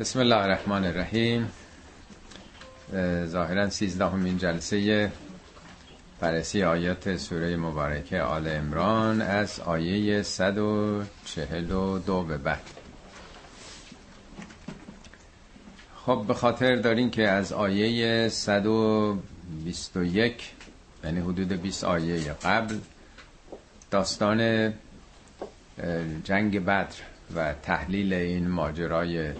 بسم الله الرحمن الرحیم. ظاهرا سیزدهمین جلسه بررسی آیات سوره مبارکه آل امران از آیه 142 به بعد. خب به خاطر دارین که از آیه 121 یعنی حدود 20 آیه قبل داستان جنگ بدر و تحلیل این ماجرای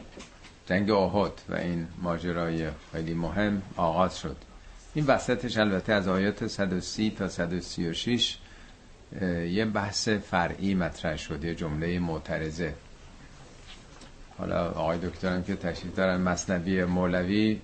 جنگ احد و این ماجرای خیلی مهم آغاز شد. این وسطش البته از آیات 130 تا 136 یه بحث فرعی مطرح شد یه جمله معترضه. حالا آقای دکترم که تشریف دارن مصنوی مولوی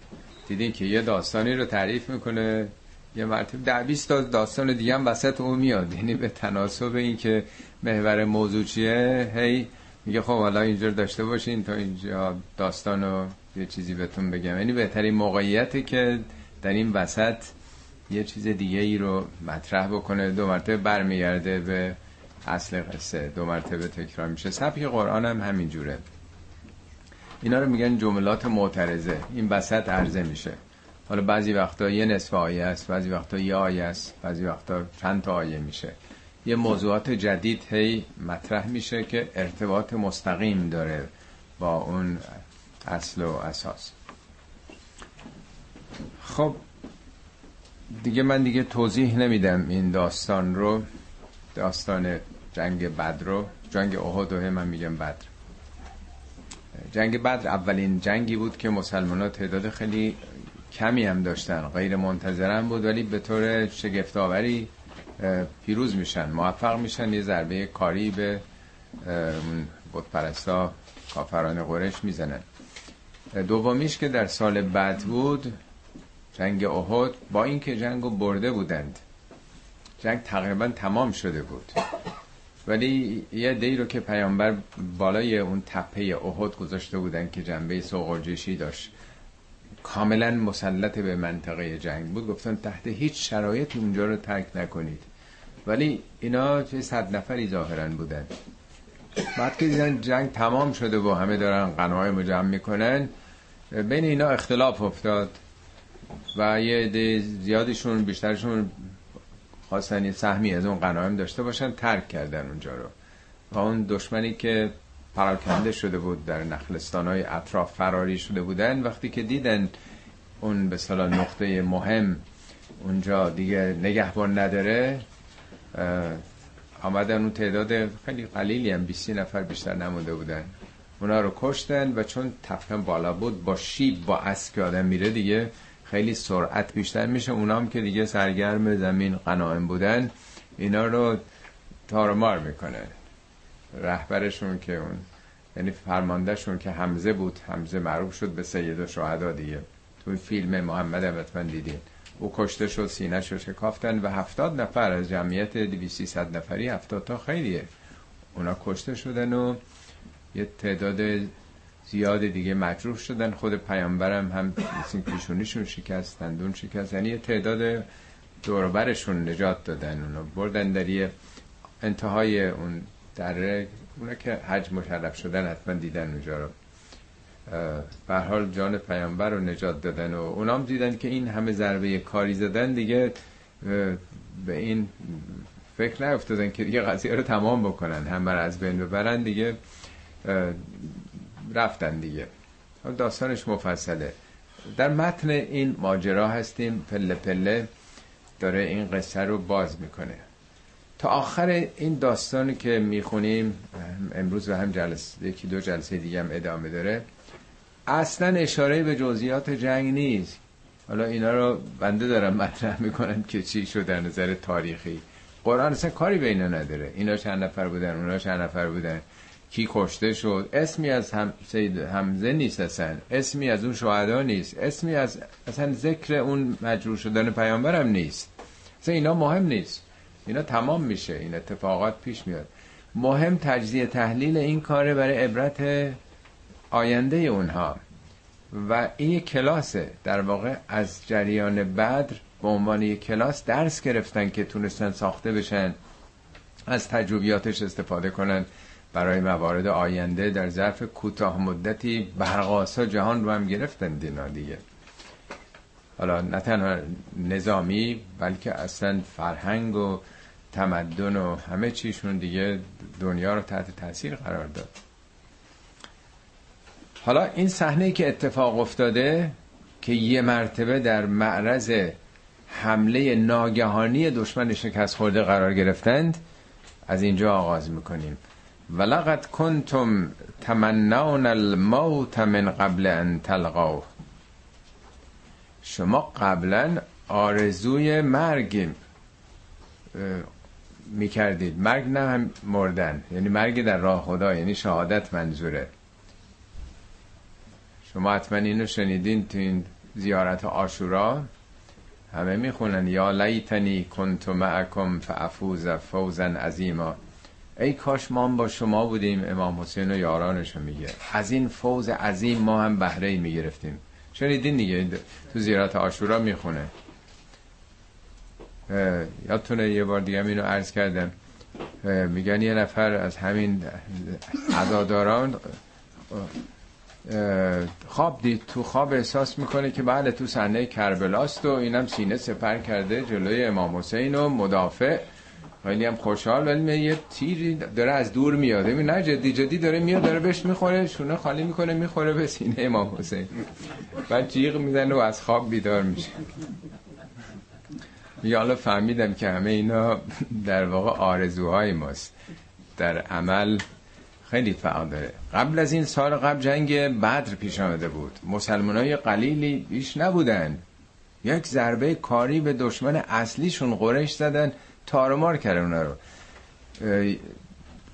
دیدین که یه داستانی رو تعریف می‌کنه یه مرتب در 20 تا داستان دیگه هم وسط اون میاد. یعنی به تناسب این که محور موضوع چیه هی میگه خب حالا اینجور داشته باشین تا اینجا داستان رو یه چیزی بهتون بگم. یعنی بهترین موقعیتی که در این وسط یه چیز دیگه ای رو مطرح بکنه دو مرتبه برمیگرده به اصل قصه دو مرتبه تکرار میشه. سبک قرآن هم همین جوره. اینا رو میگن جملات معترضه. این وسط عرضه میشه. حالا بعضی وقتا یه نصف آیه است بعضی وقتا یه آیه است بعضی وقتا چند تا آیه میشه. یه موضوعات جدید هی مطرح میشه که ارتباط مستقیم داره با اون اصل و اساس. خب دیگه من دیگه توضیح نمیدم این داستان رو داستان جنگ بدر رو. جنگ احد و من میگم بدر. جنگ بدر اولین جنگی بود که مسلمان ها تعداد خیلی کمی هم داشتن غیر منتظرن بود ولی به طور شگفتآوری پیروز میشن موفق میشن یه ضربه کاری به بودپرستا کافران قرش می‌زنن. دومیش که در سال بعد بود جنگ احد با اینکه جنگ رو برده بودند. جنگ تقریبا تمام شده بود. ولی یه دی رو که پیامبر بالای اون تپه احد گذاشته بودن که جنبه سوقرجشی داشت. کاملا مسلط به منطقه جنگ بود. گفتن تحت هیچ شرایطی اونجا رو ترک نکنید. ولی اینا چه صد نفری ظاهرا بودن. بعد که دیدن جنگ تمام شده و همه دارن قناهای جمع می‌کنن بین اینا اختلاف افتاد. و یه زیادشون بیشترشون خواستن سهمی از اون قنایم داشته باشن ترک کردن اونجا رو. و اون دشمنی که پراکنده شده بود در نخلستان های اطراف فراری شده بودن. وقتی که دیدن اون به صلاح نقطه مهم اونجا دیگه نگهبان نداره آمدن اون تعداد خیلی قلیلی هم 20 نفر بیشتر نمونده بودن. اونا رو کشتن و چون تپه بالا بود با شیب با اسب که آدم میره دیگه خیلی سرعت بیشتر میشه. اونا هم که دیگه سرگرم زمین قناعم بودن اینا رو تارمار می‌کنه رهبرشون که اون یعنی فرماندهشون که حمزه بود. حمزه معروف شد به سید و شهدا دیگه. تو فیلم محمد هم دیدین. او کشته شد سینه رو شکافتن و هفتاد نفر از جمعیت دویسی صد نفری هفتاد تا خیلیه اونا کشته شدن و یه تعداد زیاد دیگه مجروح شدن. خود پیامبرم هم مثل پیشونیشون شکست دندون شکست. یعنی یه تعداد دوربرشون نجات دادن. اونا بردن در یه انتهای اون دره اونا که حج مشرف شدن حتما دیدن اونجا رو. به حال جان پیامبر رو نجات دادن و اونام دیدن که این همه ضربه کاری زدن دیگه به این فکر نیفتادن که دیگه قضیه رو تمام بکنن همه از بین ببرن دیگه رفتن دیگه. داستانش مفصله. در متن این ماجرا هستیم پله پله داره این قصه رو باز می‌کنه. تا آخر این داستانی که می‌خونیم امروز و هم جلسه یکی دو جلسه دیگه هم ادامه داره. اصلا اشاره به جزئیات جنگ نیست. حالا اینا رو بنده دارم مطرح می‌کنم که چی شد در نظر تاریخی. قرآن اصلا کاری به اینا نداره. اینا چند نفر بودن اونا چند نفر بودن. کی کشته شد؟ اسمی از هم سید حمزه نیست اصلا. اسمی از اون شهدا نیست. اسمی از اصلا ذکر اون مجروح شدن پیامبرم نیست. اصلا اینا مهم نیست. اینا تمام میشه این اتفاقات پیش میاد. مهم تجزیه تحلیل این کاره برای عبرت آینده اونها. و این یک کلاسه. در واقع از جریان بدر به عنوان یک کلاس درس گرفتن که تونستن ساخته بشن از تجربیاتش استفاده کنن. برای موارد آینده در ظرف کوتاه مدتی برقاسا جهان رو هم گرفتن دینا دیگه. حالا نه تنها نظامی بلکه اصلا فرهنگ و تمدن و همه چیشون دیگه دنیا رو تحت تاثیر قرار داد. حالا این صحنه که اتفاق افتاده که یه مرتبه در معرض حمله ناگهانی دشمن شکست خورده قرار گرفتند از اینجا آغاز می‌کنیم. ولقد کنتم تمنون الموت من قبل ان تلقوه. شما قبلا آرزوی مرگ می‌کردید. مرگ نه هم مردن. یعنی مرگ در راه خدا یعنی شهادت منظوره. شما حتما اینو شنیدین تو این زیارت آشورا. همه می‌خونن یا لیتنی کنت معکم فافوز فوزا عظیما. ای کاش ما هم با شما بودیم. امام حسین و یارانشو میگه. از این فوز عظیم ما هم بهره می‌گرفتیم. شنیدین دیگه؟ تو زیارت آشورا می‌خونه. یادتونه یه بار دیگه اینو عرض کردم. میگن یه نفر از همین عزاداران خواب دید تو خواب احساس می‌کنه که بله تو صحنه کربلاست و اینم سینه سپر کرده جلوی امام حسین و مدافع. خیلی هم خوشحال ولی یه تیری داره از دور میاد. نه جدی جدی داره میاد داره بهش می‌خوره شونه خالی می‌کنه می‌خوره به سینه امام حسین. بعد جیغ می‌زنه و از خواب بیدار میشه. میگه حالا فهمیدم که همه اینا در واقع آرزوهای ماست. در عمل خیلی فرق داره. قبل از این سال قبل جنگ بدر پیش آمده بود. مسلمان های قلیلی بیش نبودن. یک ضربه کاری به دشمن اصلیشون قرش زدن تارمار کردن اونا رو.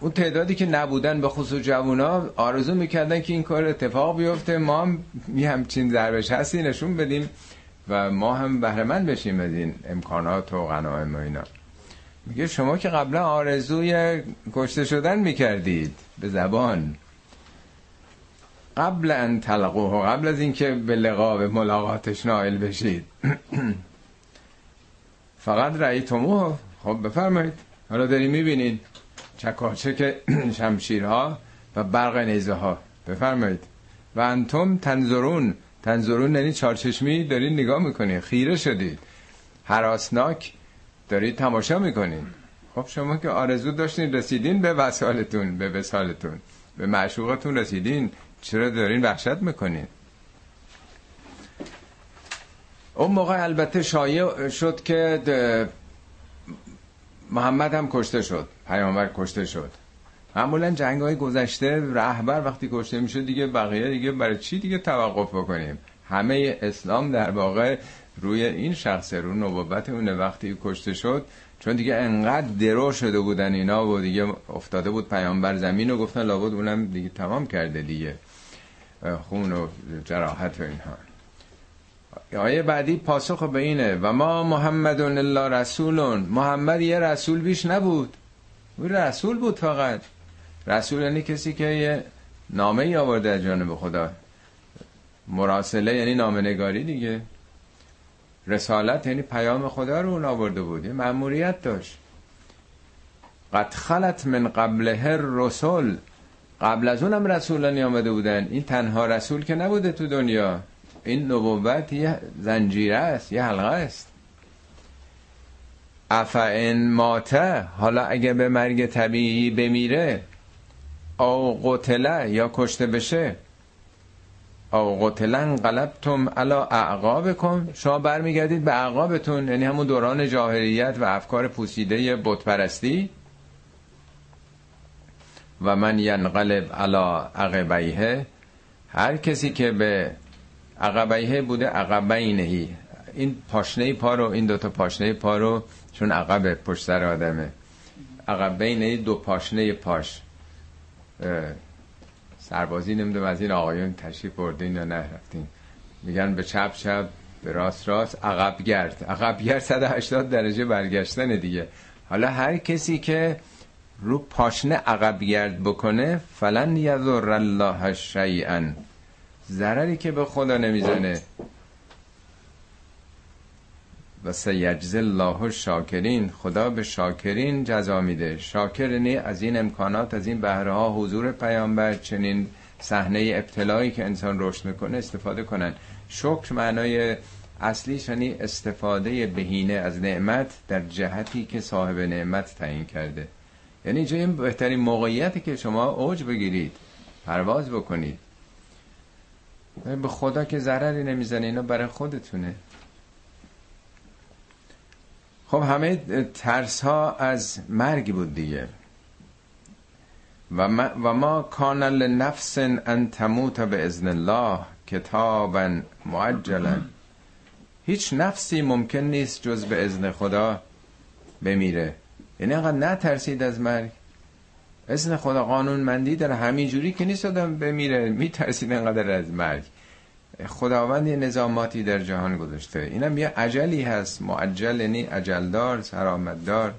اون تعدادی که نبودن به خصوص جوونا آرزو می‌کردن که این کار اتفاق بیفته. ما هم می همچین ضربش هستی نشون بدیم. و ما هم بهرمند بشیم از این امکانات و غنایم و اینا. میگه شما که قبلا آرزوی کشته شدن می‌کردید به زبان قبل ان تلقوه قبل از اینکه به لقا به ملاقاتش نائل بشید فقط رأیتموه. خب بفرمایید. حالا داریم می‌بینین چکاچک شمشیرها و برق نیزه ها بفرمایید. و انتم تنظرون تنظرون یعنی چارچشمی دارید نگاه می‌کنید خیره شدید. حراسناک. دارید تماشا می‌کنید خب شما که آرزو داشتین رسیدین به وسالتون به وسالتون. به معشوقتون رسیدین. چرا دارین وحشت می‌کنین؟ اون موقع البته شایع شد که محمد هم کشته شد. پیامبر کشته شد. معمولا جنگ های گذشته رهبر وقتی کشته میشه دیگه بقیه دیگه برای چی دیگه توقف بکنیم؟ همه اسلام در واقع روی این شخص رو نبوت اون وقتی کشته شد چون دیگه انقدر درو شده بودن اینا و دیگه افتاده بود پیامبر زمین و گفتن لابد اونم دیگه تمام کرده دیگه. خون و جراحت و اینها. آیه بعدی پاسخ به اینه و ما محمد الله رسولون. محمد یه رسول بیش نبود. او رسول بود فقط. رسول یعنی کسی که یه نامه ای آورده از جانب خدا. مراسله یعنی نامه نگاری دیگه. رسالت یعنی پیام خدا رو اون آورده بود. یه مأموریت داشت. قد خلت من قبله رسول. قبل از اونم رسولانی آمده بودن. این تنها رسول که نبوده تو دنیا. این نبوت یه زنجیره است یه حلقه است. افعن ماته حالا اگه به مرگ طبیعی بمیره او قتله یا کشته بشه؟ او قتلن قلبتم علا اعقابکم. شما برمیگردید به اعقابتون یعنی همون دوران جاهلیت و افکار پوسیده بتپرستی. و من ینقلب علا عقبیه هر کسی که به عقبیه بوده عقبینهی این پاشنه پا رو این دوتا پاشنه پا رو چون عقب پشت سر آدمه. عقبینهی دو پاشنه پاش. سربازی نمی‌دونم از این آقایون تشریف بردین یا نه رفتین. میگن به چپ چپ به راست راست عقب گرد. عقب گرد 180 درجه برگشتن دیگه. حالا هر کسی که رو پاشنه عقب گرد بکنه فلن یذر الله شیئا. ضرری که به خدا نمی‌زنه. و سیجز الله شاکرین خدا به شاکرین جزا میده. شاکرینی از این امکانات از این بهره ها حضور پیامبر چنین صحنه ابتلایی که انسان رشد می‌کنه استفاده کنن. شکر معنای اصلیش یعنی استفاده بهینه از نعمت در جهتی که صاحب نعمت تعیین کرده. یعنی اینجا این بهترین موقعیتی که شما اوج بگیرید پرواز بکنید. به خدا که ضرری نمی‌زنه اینا برای خودتونه. خب همه ترس ها از مرگ بود دیگه. و ما, و ما کان لنفس ان تموت به ازن الله کتابا معجلا. هیچ نفسی ممکن نیست جز به ازن خدا بمیره. یعنی انقدر نترسید از مرگ. ازن خدا قانون مندی در همین جوری که نیست آدم بمیره. میترسید انقدر از مرگ. خداوند یه نظاماتی در جهان گذاشته. اینم یه عجلی هست. معجل یعنی عجلدار سرامتدار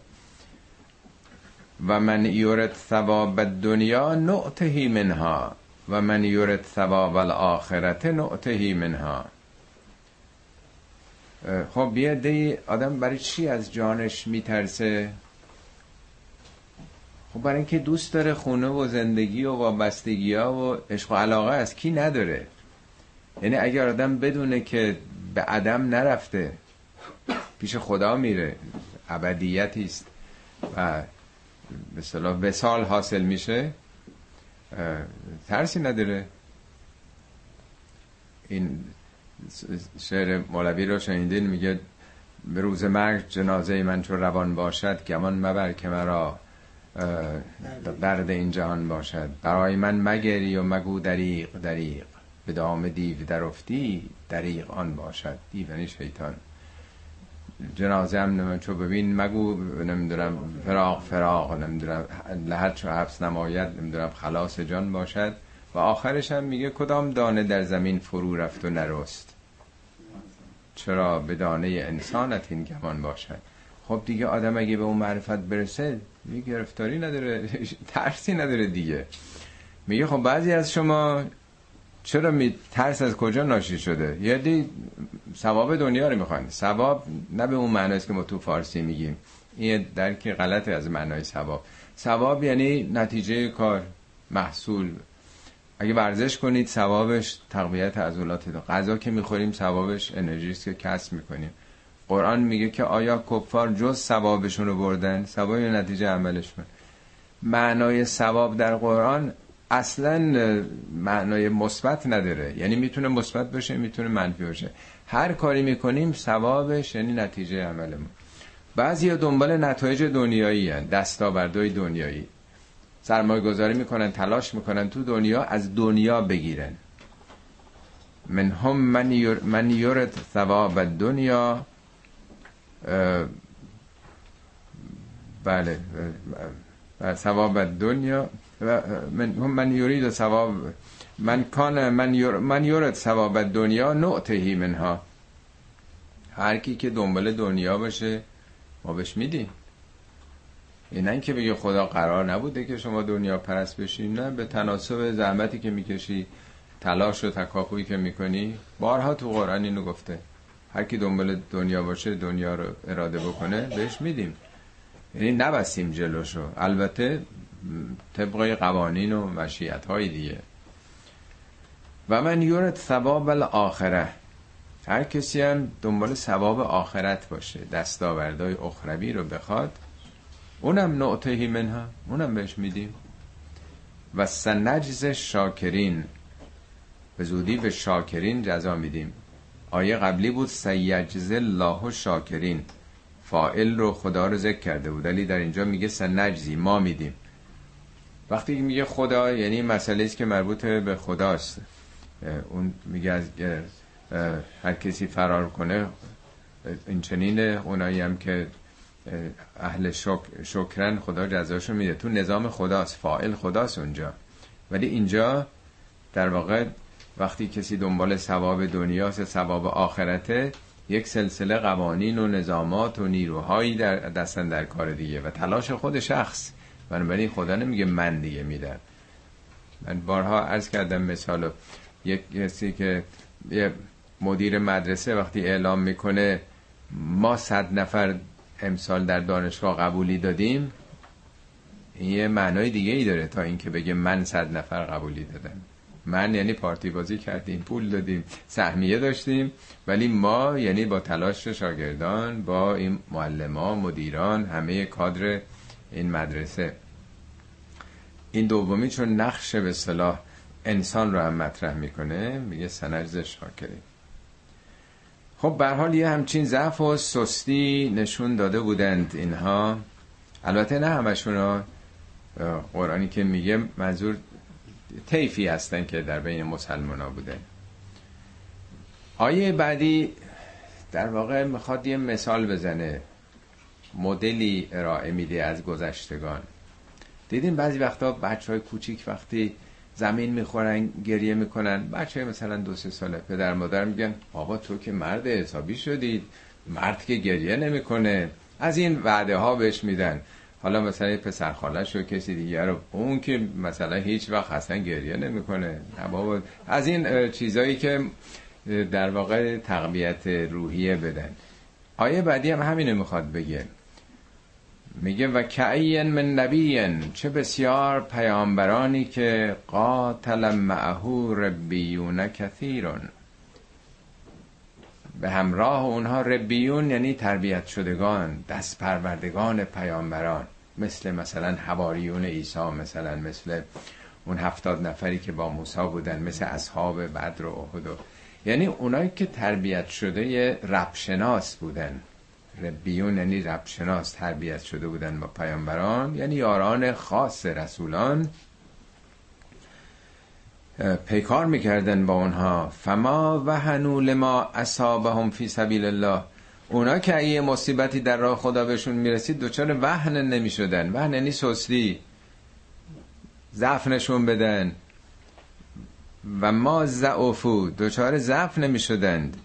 و من یورد ثواب دنیا نعتهی منها. و من یورد ثواب الاخرت نعتهی منها. خب یه دی آدم برای چی از جانش میترسه؟ خب برای اینکه دوست داره خونه و زندگی و وابستگی ها و عشق و علاقه از کی نداره؟ یعنی اگر آدم بدونه که به عدم نرفته پیش خدا میره ابدیتی است و به صلاح وسال حاصل میشه ترسی نداره. این شعر مولوی رو شنیدین؟ میگه به روز مرگ جنازه من چون روان باشد گمان مبر که مرا درد این جهان باشد. برای من مگری و مگو دریق دریق به دام دیو درفتی دریق آن باشد دیو یعنی شیطان. جنازه هم نمیم چو ببین مگو نمی‌دونم فراغ فراغ نمی‌دونم لحد چو حبس نماید نمی‌دونم خلاص جان باشد. و آخرش هم میگه کدام دانه در زمین فرو رفت و نرست؟ چرا به دانه انسانت این گمان باشد؟ خب دیگه آدم اگه به اون معرفت برسه یه گرفتاری نداره ترسی نداره دیگه. میگه خب بعضی از شما چرا می ترس از کجا ناشی شده؟ یعنی ثواب دنیا رو می‌خواین. ثواب نه به اون معناست که ما تو فارسی میگیم. این درک غلط از معنای ثواب. ثواب یعنی نتیجه کار محصول. اگه ورزش کنید ثوابش تقویت عضلات غذا که می‌خوریم ثوابش انرژی است که کسب می‌کنیم. قرآن میگه که آیا کفار جز ثوابشون رو بردن؟ ثواب نتیجه عملشون؟ معنای ثواب در قرآن اصلا معنای مثبت نداره. یعنی می‌تونه مثبت باشه می‌تونه منفی باشه. هر کاری می‌کنیم ثوابش یعنی نتیجه عملمون. بعضی دنبال نتایج دنیایی هن. دستاوردهای دنیایی. سرمایه گذاری می‌کنن تلاش می‌کنن تو دنیا از دنیا بگیرن. من هم من, یور من ثواب دنیا بله ثواب دنیا من من یورید ثواب من کان من یور من یورد ثواب دنیا نعتهی منها. هر کی که دنبال دنیا باشه ما بهش میدیم. این نه که بگه خدا قرار نبوده که شما دنیا پرست بشین نه به تناسب زحمتی که می‌کشی تلاش و تکاپویی که می‌کنی. بارها تو قرآن اینو گفته. هر کی دنبال دنیا باشه دنیا رو اراده بکنه بهش میدیم. یعنی نبستیم جلوشو. البته طبق قوانین و مشیت های دیگه. و من یورد ثواب الاخره. هر کسی هم دنبال ثواب آخرت باشه دستاوردهای اخروی رو بخواد اونم نعتهی منها اونم بهش میدیم. و سنجز شاکرین به زودی به شاکرین جزا میدیم. آیه قبلی بود سیجز الله شاکرین. فائل رو خدا رو ذکر کرده بود ولی در اینجا میگه سنجزی ما میدیم. وقتی میگه خدا یعنی مسئله است که مربوط به خداست. اون میگه از هر کسی فرار کنه این چنینه اونایی هم که اهل شک... شکرن خدا جزاشو میده. تو نظام خداست فائل خداست اونجا. ولی اینجا در واقع وقتی کسی دنبال ثواب دنیاست ثواب آخرته یک سلسله قوانین و نظامات و نیروهایی در دستن در کار دیگه و تلاش خود شخص. بنابراین خدا نمیگه من دیگه میدم من بارها عرض کردم مثالو. یک کسی که یه مدیر مدرسه وقتی اعلام می‌کنه ما صد نفر امسال در دانشگاه قبولی دادیم این یه معنای دیگه ای داره تا اینکه بگه من صد نفر قبولی دادم. من یعنی پارتی بازی کردیم پول دادیم سهمیه داشتیم ولی ما یعنی با تلاش شاگردان با این معلمان مدیران همه کادر این مدرسه. این دومی چون نقش به صلاح انسان رو هم مطرح می‌کنه میگه سنجز شاکری. خب به حال یه همچین ضعف و سستی نشون داده بودند اینها. البته نه همشون قرآنی که میگه منظور طیفی هستن که در بین مسلمان ها بوده. آیه بعدی در واقع می‌خواد یه مثال بزنه. مدلی ارائه میده از گذشتگان. دیدین بعضی وقتا بچه های کوچیک وقتی زمین می‌خورن گریه می‌کنن بچه های مثلا دو سه ساله پدر مادر میگن بابا تو که مرد حسابی شدید مرد که گریه نمی‌کنه. از این وعده ها بهش میدن. حالا مثلا پسر خالش و کسی دیگر رو اون که مثلا هیچ وقت اصلا گریه نمی‌کنه. بابا. از این چیزایی که در واقع تقویت روحیه بدن. آیه بعدی هم همینو می‌خواد بگه. میگه و کعین من نبیین چه بسیار پیامبرانی که قاتل معهو ربیون کثیرون. به همراه اونها ربیون یعنی تربیت شدگان دست پروردگان پیامبران. مثل مثلا حواریون عیسی مثلا مثل اون هفتاد نفری که با موسی بودن مثل اصحاب بدر و احد یعنی اونایی که تربیت شده ربشناس بودن. ربیون یعنی ربشناس تربیت شده بودن با پیامبران یعنی یاران خاص رسولان. پیکار می‌کردن با اونها. فما و هنول ما اصابهم فی سبیل الله. اونا که یه مصیبتی در راه خدا بهشون می‌رسید دوچار وهن نمی‌شدن. وهن یعنی سستی. ضعف نشون بدن. و ما ضعفو دوچار ضعف نمی‌شدند.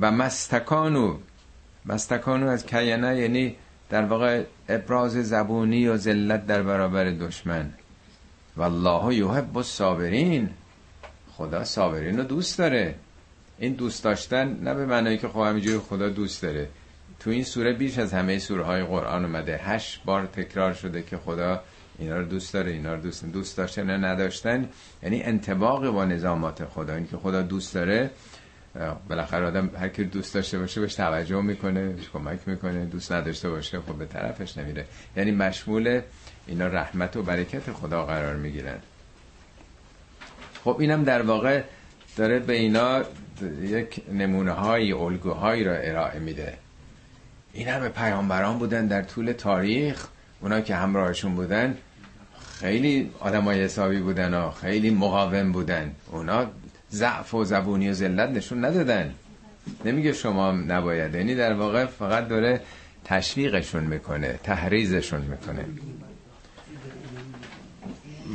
و مستکانو مستکانو از کینه یعنی در واقع ابراز زبونی و ذلت در برابر دشمن. والله یحب الصابرین. خدا صابرین رو دوست داره. این دوست داشتن نه به معنی که خب همینجوری خدا دوست داره. تو این سوره بیش از همه سوره های قرآن اومده. هشت بار تکرار شده که خدا اینا رو دوست داره اینا رو دوست دوست داشتن نداشتن یعنی انتباق با نظامات خدا. این که خدا دوست داره بالاخره آدم هر کی دوست داشته باشه بهش توجه می‌کنه بهش کمک می‌کنه. دوست نداشته باشه خب به طرفش نمیره. یعنی مشمول اینا رحمت و برکت خدا قرار می‌گیرن. خب اینم در واقع داره به اینا یک نمونه های الگوهایی را ارائه میده. این همه پیامبران بودن در طول تاریخ. اونا که همراهشون بودن خیلی آدم های حسابی بودن و خیلی مقاوم بودن. اونا ضعف و زبونی و ذلت نشون ندادن. نمیگه شما نباید. یعنی در واقع فقط داره تشویقشون می‌کنه تحریزشون می‌کنه.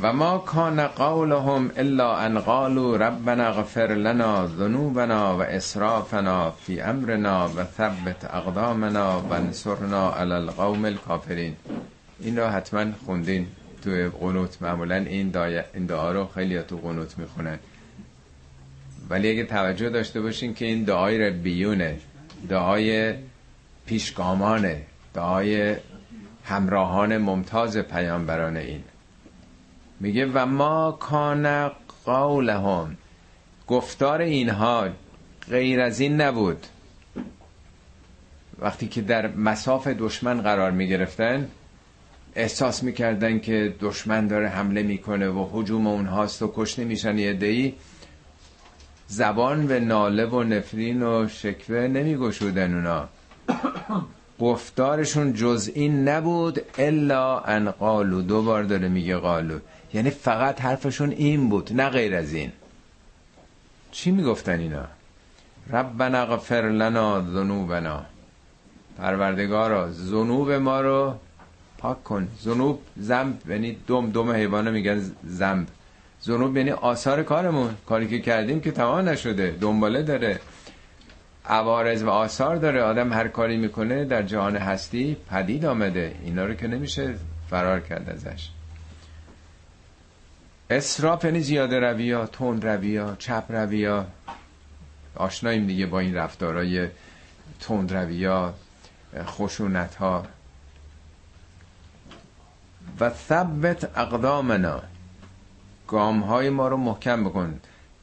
و ما کان قولهم الا ان قالوا ربنا اغفر لنا ذنوبنا و اسرافنا فی امرنا و ثبت اقدامنا و انصرنا علی القوم الكافرین این را حتما خوندین تو قنوت. معمولا این, این دعا رو خیلی تو قنوت می‌خونن. ولی اگه توجه داشته باشین که این دعای ربیونه دعای پیشگامانه دعای همراهان ممتاز پیامبران این. میگه و ما کان قولهم. گفتار اینها غیر از این نبود. وقتی که در مساف دشمن قرار می‌گرفتن احساس می‌کردن که دشمن داره حمله می‌کنه و حجوم اونهاست و کشته میشن یه دهی. زبان به ناله و نفرین و شکوه نمیگشودن اونا. گفتارشون جز این نبود الا ان قالو. دو بار داره میگه قالو. یعنی فقط حرفشون این بود نه غیر از این. چی می‌گفتن اینا؟ ربنا غفر لنا ذنوبنا. پروردگارا ذنوب ما رو پاک کن. ذنوب زنب یعنی دم دم حیوانه میگن زنب ذنوب یعنی آثار کارمون. کاری که کردیم که تمام نشده. دنباله داره. عوارض و آثار داره. آدم هر کاری می‌کنه در جهان هستی پدید آمده. اینا رو که نمیشه فرار کرد ازش. اسراف یعنی زیاده رویا تند رویا چپ رویا. آشناییم دیگه با این رفتارای تندروی ها خشونت ها و ثبت اقدامنا. گام های ما رو محکم بکن.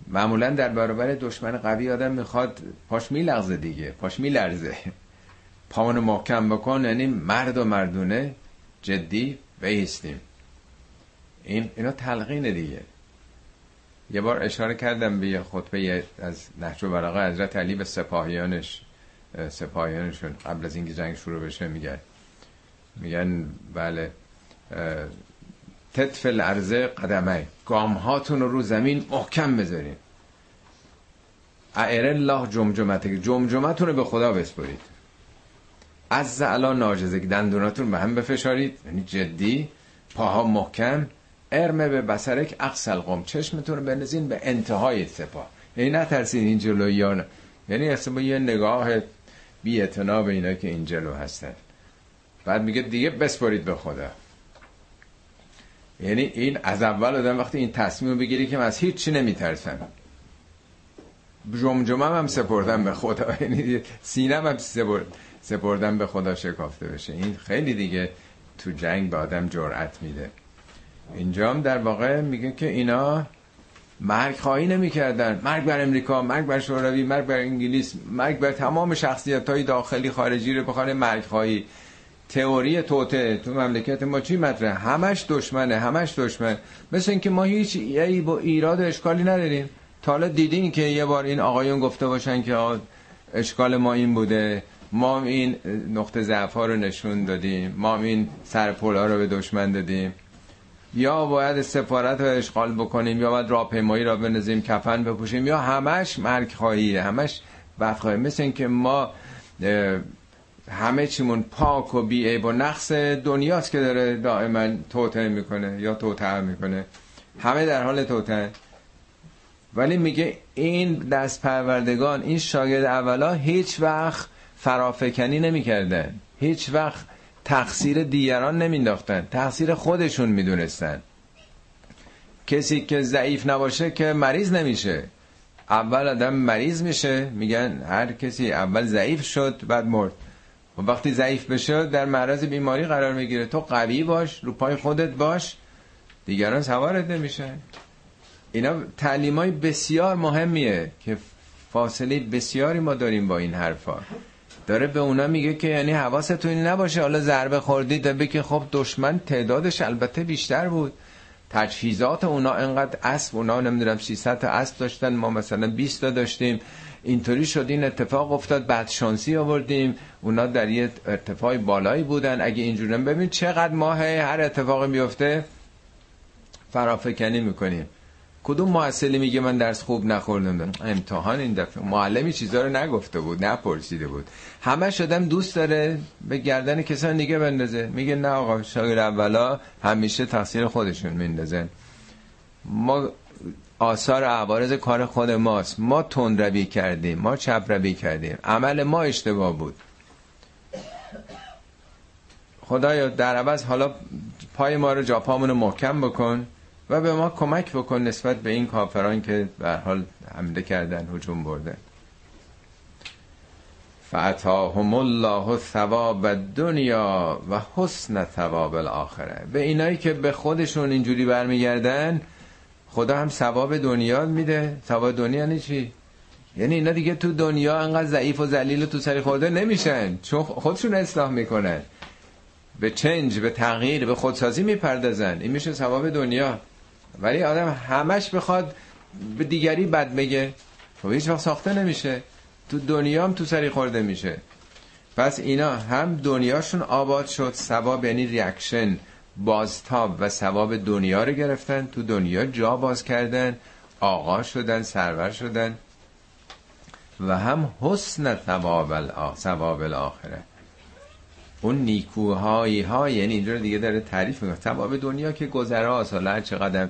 معمولا در برابر دشمن قوی آدم می‌خواد پاش میلغزه دیگه پاش میلرزه. پامونو محکم بکن یعنی مرد و مردونه جدی بیستیم این اینا تلقینه دیگه. یه بار اشاره کردم به یه خطبه از نهج و بلاغه حضرت علی به سپاهیانش سپاهیانشون قبل از اینکه جنگ شروع بشه میگن. میگن بله تطف الارزه قدمه. گام هاتون رو زمین محکم بذارین. اعر الله جمجمته. جمجمتون رو به خدا بسپرید. از علا ناجزه دندوناتون به هم بفشارید. یعنی جدی. پاها محکم. ارمه به بسرک اقصل قم چشمتون رو بنزین به انتهای سپاه. یعنی نترسین این جلویان یعنی اصلا یه نگاه بی به اینا که این جلو هستن. بعد میگه دیگه بسپرید به خدا. یعنی این از اول آدم وقتی این تصمیم بگیری که من از هیچ چی نمیترسم. جمجمه هم سپردم به خدا. یعنی سینم هم سپردم به خدا شکافته بشه. این خیلی دیگه تو جنگ به آدم جرأت میده. اینجا هم در واقع میگه که اینا مرگ خواهی نمی کردن مرگ بر امریکا مرگ بر شوروی مرگ بر انگلیس مرگ بر تمام شخصیت های داخلی خارجی رو بخوان مرگ خواهی. تئوری توته تو مملکت ما چی مطرح همش دشمنه همش دشمن. مثل اینکه ما هیچ یه با ایراد و اشکالی نداریم. تا حالا دیدین که یه بار این آقایون گفته باشن که اشکال ما این بوده. ما این نقطه ضعف ها رو نشون دادیم. ما این سرپولا رو به دشمن دادیم. یا باید سفارت رو اشغال بکنیم یا باید راهپیمایی را بنزیم کفن بپوشیم یا همش مرگ خواهیه همش بدخواهی مثل اینکه ما همه چیمون پاک و بی و نقص دنیاست که داره دائما توته می‌کنه یا توته می‌کنه. همه در حال توته ولی میگه این دست پروردگان این شاگرد اولا هیچ وقت فرافکنی نمی‌کردن هیچ وقت تقصیر دیگران نمینداختن تقصیر خودشون می‌دونستن. کسی که ضعیف نباشه که مریض نمیشه. اول آدم مریض میشه. میگن هر کسی اول ضعیف شد بعد مرد. و وقتی ضعیف بشه در معرض بیماری قرار می‌گیره. تو قوی باش رو پای خودت باش. دیگران سوارت نمیشن. اینا تعلیم های بسیار مهمیه که فاصله بسیاری ما داریم با این حرفا. داره به اونا میگه که یعنی حواستون نباشه. حالا ضربه خوردید به که خب دشمن تعدادش البته بیشتر بود. تجهیزات اونا انقدر اسب اونا نمی‌دونم 600 تا اسب داشتن. ما مثلا 20 تا داشتیم. اینطوری شد این اتفاق افتاد بعد شانسی آوردیم. اونا در یه ارتفاع بالایی بودن. اگه اینجوری ببین چقدر ماه هر اتفاق میفته فرافکنی می‌کنیم. کدوم معسلی میگه من درس خوب نخوردم امتحان این دفعه. معلمی چیزا رو نگفته بود نپرسیده بود. همه شدم دوست داره به گردن کسان دیگه بندازه. میگه نه آقا شاگرد اولا همیشه تقصیر خودشون میندازن. ما آثار عوارض کار خود ماست. ما تند کردیم ما چپ روی کردیم. عمل ما اشتباه بود. خدایا در عوض حالا پای ما رو جاپامون رو محکم بکن و به ما کمک بکن نسبت به این کافران که به حال حمله کردن هجوم بردن. فعطاهم الله ثواب دنیا و حسن ثواب الاخره به اینایی که به خودشون اینجوری برمیگردن خدا هم ثواب دنیا میده. ثواب دنیا یعنی چی؟ یعنی اینا دیگه تو دنیا انقدر ضعیف و ذلیل و تو سری خورده نمیشن. چون خودشون اصلاح می‌کنن. به چنج به تغییر به خودسازی می‌پردازن. این میشه ثواب دنیا. ولی آدم همش بخواد به دیگری بد بگه. خب هیچ وقت ساخته نمیشه. تو دنیا هم تو سری خورده میشه. پس اینا هم دنیاشون آباد شد. ثواب یعنی ریاکشن بازتاب و ثواب دنیا رو گرفتن تو دنیا جا باز کردن آقا شدن سرور شدن و هم حسن ثواب الاخره. اون نیکوهایی ها یعنی اینجا دیگه داره تعریف می‌کنه. ثواب دنیا که گذراست حالا چقدر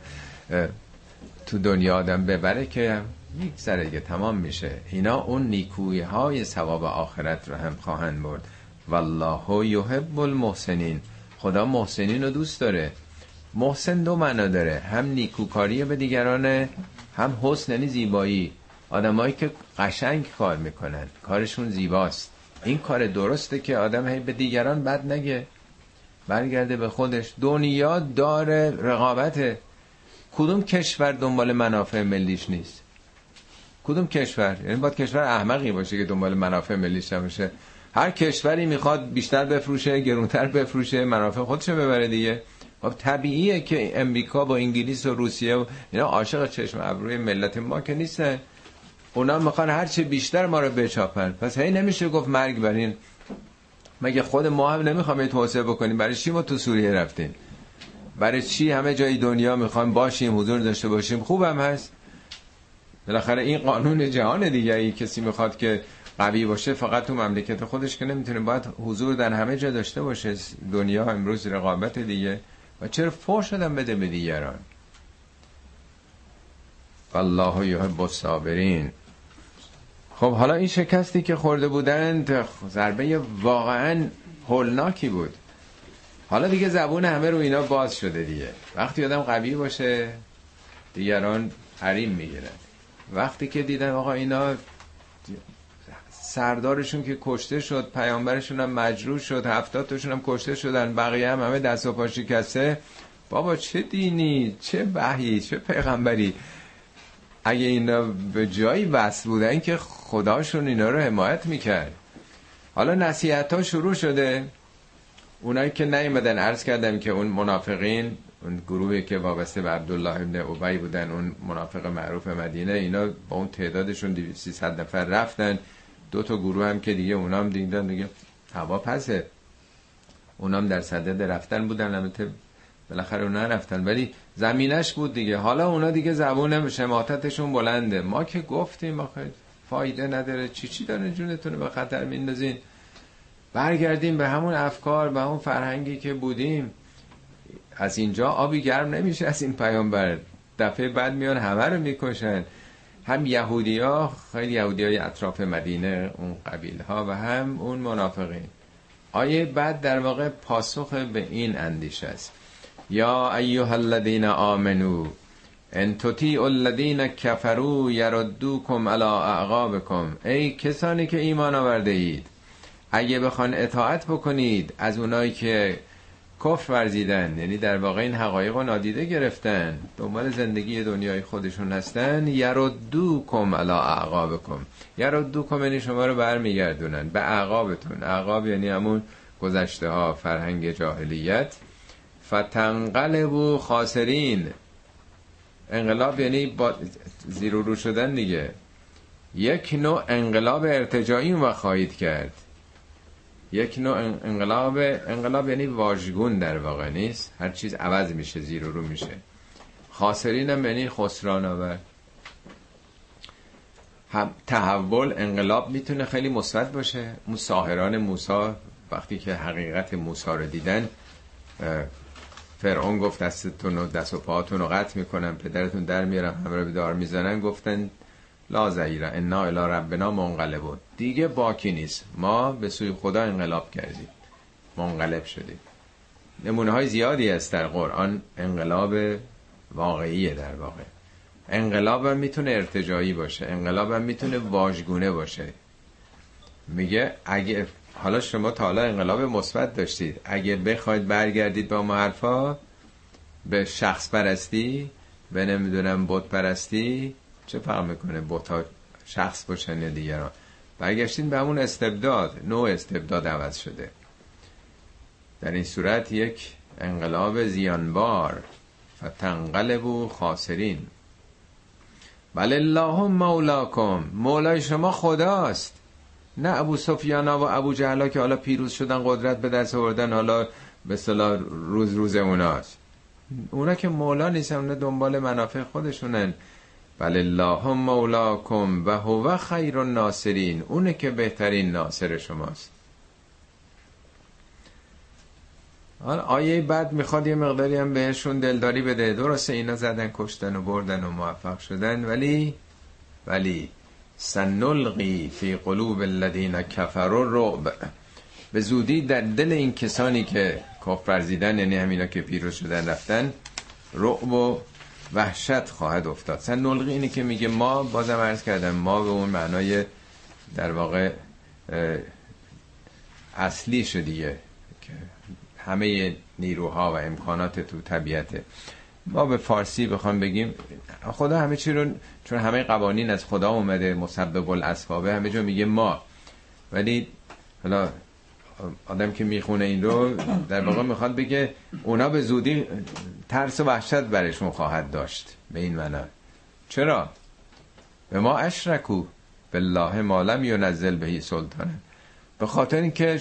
تو دنیا آدم ببره که میگذره که تمام میشه. اینا اون نیکوی های ثواب آخرت رو هم خواهند برد. والله یحب المحسنین. خدا محسنین رو دوست داره. محسن دو معنا داره. هم نیکوکاری به دیگرانه هم حسن یعنی زیبایی. آدمایی که قشنگ کار می‌کنن. کارشون زیباست. این کار درسته که آدم هی به دیگران بد نگه. برگرده به خودش. دنیا داره رقابته. کدوم کشور دنبال منافع ملیش نیست؟ کدوم کشور؟ یعنی باید کشور احمقی باشه که دنبال منافع ملیش باشه هر کشوری می‌خواد بیشتر بفروشه گرونتر بفروشه منافع خودشو ببره دیگه. خب طبیعیه که امریکا با انگلیس و روسیه و اینا عاشق چشم ابروی ملت ما که نیستن. اونا می‌خوان هر چه بیشتر ما رو بچاپن. پس هی نمیشه گفت مرگ برین مگه خود ما هم نمی‌خوام توسعه بکنیم؟ برای چی ما تو سوریه رفتیم؟ برای چی همه جای دنیا می‌خوایم باشیم حضور داشته باشیم؟ خوبم هست. بالاخره این قانون جهان دیگه ای کسی می‌خواد که قوی باشه فقط تو مملکت خودش که نمی‌تونه باید حضور در همه جا داشته باشه. دنیا امروز رقابت دیگه. و چرا فور شدن بده به دیگران؟ والله یحب الصابرین. خب حالا این شکستی که خورده بودند ضربه واقعا هولناکی بود. حالا دیگه زبون همه رو اینا باز شده دیگه. وقتی آدم قوی باشه دیگران حریم می‌گیرن. وقتی که دیدن آقا اینا سردارشون که کشته شد پیامبرشون هم مجروح شد هفتاتشون هم کشته شدن بقیه هم همه دست و پا شکسته. بابا چه دینی؟ چه وحی؟ چه پیغمبری؟ اگه اینا به جایی بس بودن که خداشون اینا رو حمایت می‌کرد. حالا نصیحت ها شروع شده. اونایی که نیومدن عرض کردم که اون منافقین اون گروهی که وابسته به عبدالله ابن عبی بودن اون منافق معروف مدینه اینا با اون تعدادشون 300 نفر رفتن. دو تا گروه هم که دیگه اونام دیدن دیگه هوا پسه اونام در صدد رفتن بودن. البته بالاخره اونا رفتن ولی زمینش بود دیگه. حالا اونا دیگه زبون شماتتشون بلنده. ما که گفتیم آخه فایده نداره. چی چی داره جونتون به خطر میندازین؟ برگردیم به همون افکار به همون فرهنگی که بودیم. از اینجا آبی گرم نمیشه از این پیامبر. دفعه بعد میان همه رو می‌کشن. هم یهودی ها خیلی یهودی های اطراف مدینه اون قبیل ها و هم اون منافقین. آیه بعد در واقع پاسخ به این اندیشه است. یا ایها الذین آمنو ان تطیعوا الذین کفروا یردوکم علی اعقابکم. ای کسانی که ایمان آورده اید اگه بخوان اطاعت بکنید از اونایی که کفر ورزیدن. یعنی در واقع این حقایق رو نادیده گرفتن. دنبال زندگی دنیای خودشون هستن. یردوکم علی اعقابکم. یردوکم یعنی شما رو برمیگردونن. به اعقابتون. اعقاب یعنی همون گذشته ها فرهنگ جاهلیت. فتنقلبو خاسرین. انقلاب یعنی با زیر رو شدن دیگه. یک نوع انقلاب ارتجاعی و خواهید کرد. یک نوع انقلاب انقلاب یعنی واژگون در واقع نیست. هر چیز عوض میشه زیر رو میشه. خاسرین هم یعنی خسران آور تحول انقلاب می‌تونه خیلی مثبت باشه. اون ساهران موسا وقتی که حقیقت موسا رو دیدن فرعون گفت دستتون و دست و پاهاتون رو قطع می‌کنن پدرتون در میارم همه رو دار می‌زنن گفتن لا زهیره انا الى ربنا منقلبون. دیگه باکی نیست. ما به سوی خدا انقلاب کردیم. منقلب شدیم. نمونه های زیادی است در قرآن انقلاب واقعیه در واقع. انقلاب هم می‌تونه ارتجایی باشه. انقلاب هم می‌تونه واژگونه باشه. میگه اگه حالا شما تا حالا انقلاب مثبت داشتید. اگه بخواید برگردید با ما حرفا به شخص پرستی به نمی‌دونم بت پرستی چه فرق می‌کنه بوتا شخص باشن یا دیگران؟ برگشتین به همون استبداد. نوع استبداد عوض شده. در این صورت یک انقلاب زیانبار. فتنقلبو خاسرین. بل الله مولاکم. مولای شما خداست. نه ابو سفیانا و ابو جهلا که حالا پیروز شدن قدرت به دست آوردن حالا به صلاح روز روز اوناست اونا که مولا نیستن دنبال منافع خودشونن. بل الله مولاکم و هو خیر الناصرین. اونه که بهترین ناصر شماست. حالا آیه بعد می‌خواد یه مقداری هم بهشون دلداری بده. درسته اینا زدن کشتن و بردن و موفق شدن ولی ولی سنلقی فی قلوب الذین کفروا رعب به زودی در دل این کسانی که کفر زیدن یعنی همینا که پیروز شدن رفتن رعب و وحشت خواهد افتاد. سن نلغی اینه که میگه ما بازم عرض کردم ما به اون معنای در واقع اصلیش دیگه که همه نیروها و امکانات تو طبیعته ما به فارسی بخوام بگیم خدا همه چی رو چون همه قوانین از خدا اومده مسبب الاسبابه همه جا میگه ما. ولی حالا آدم که می‌خونه این رو در واقع می‌خواد بگه اونا به زودی ترس و وحشت برشون خواهد داشت. به این معنا. چرا؟ به ما اشرکو بالله ما لم ینزل بهی سلطانه به خاطر اینکه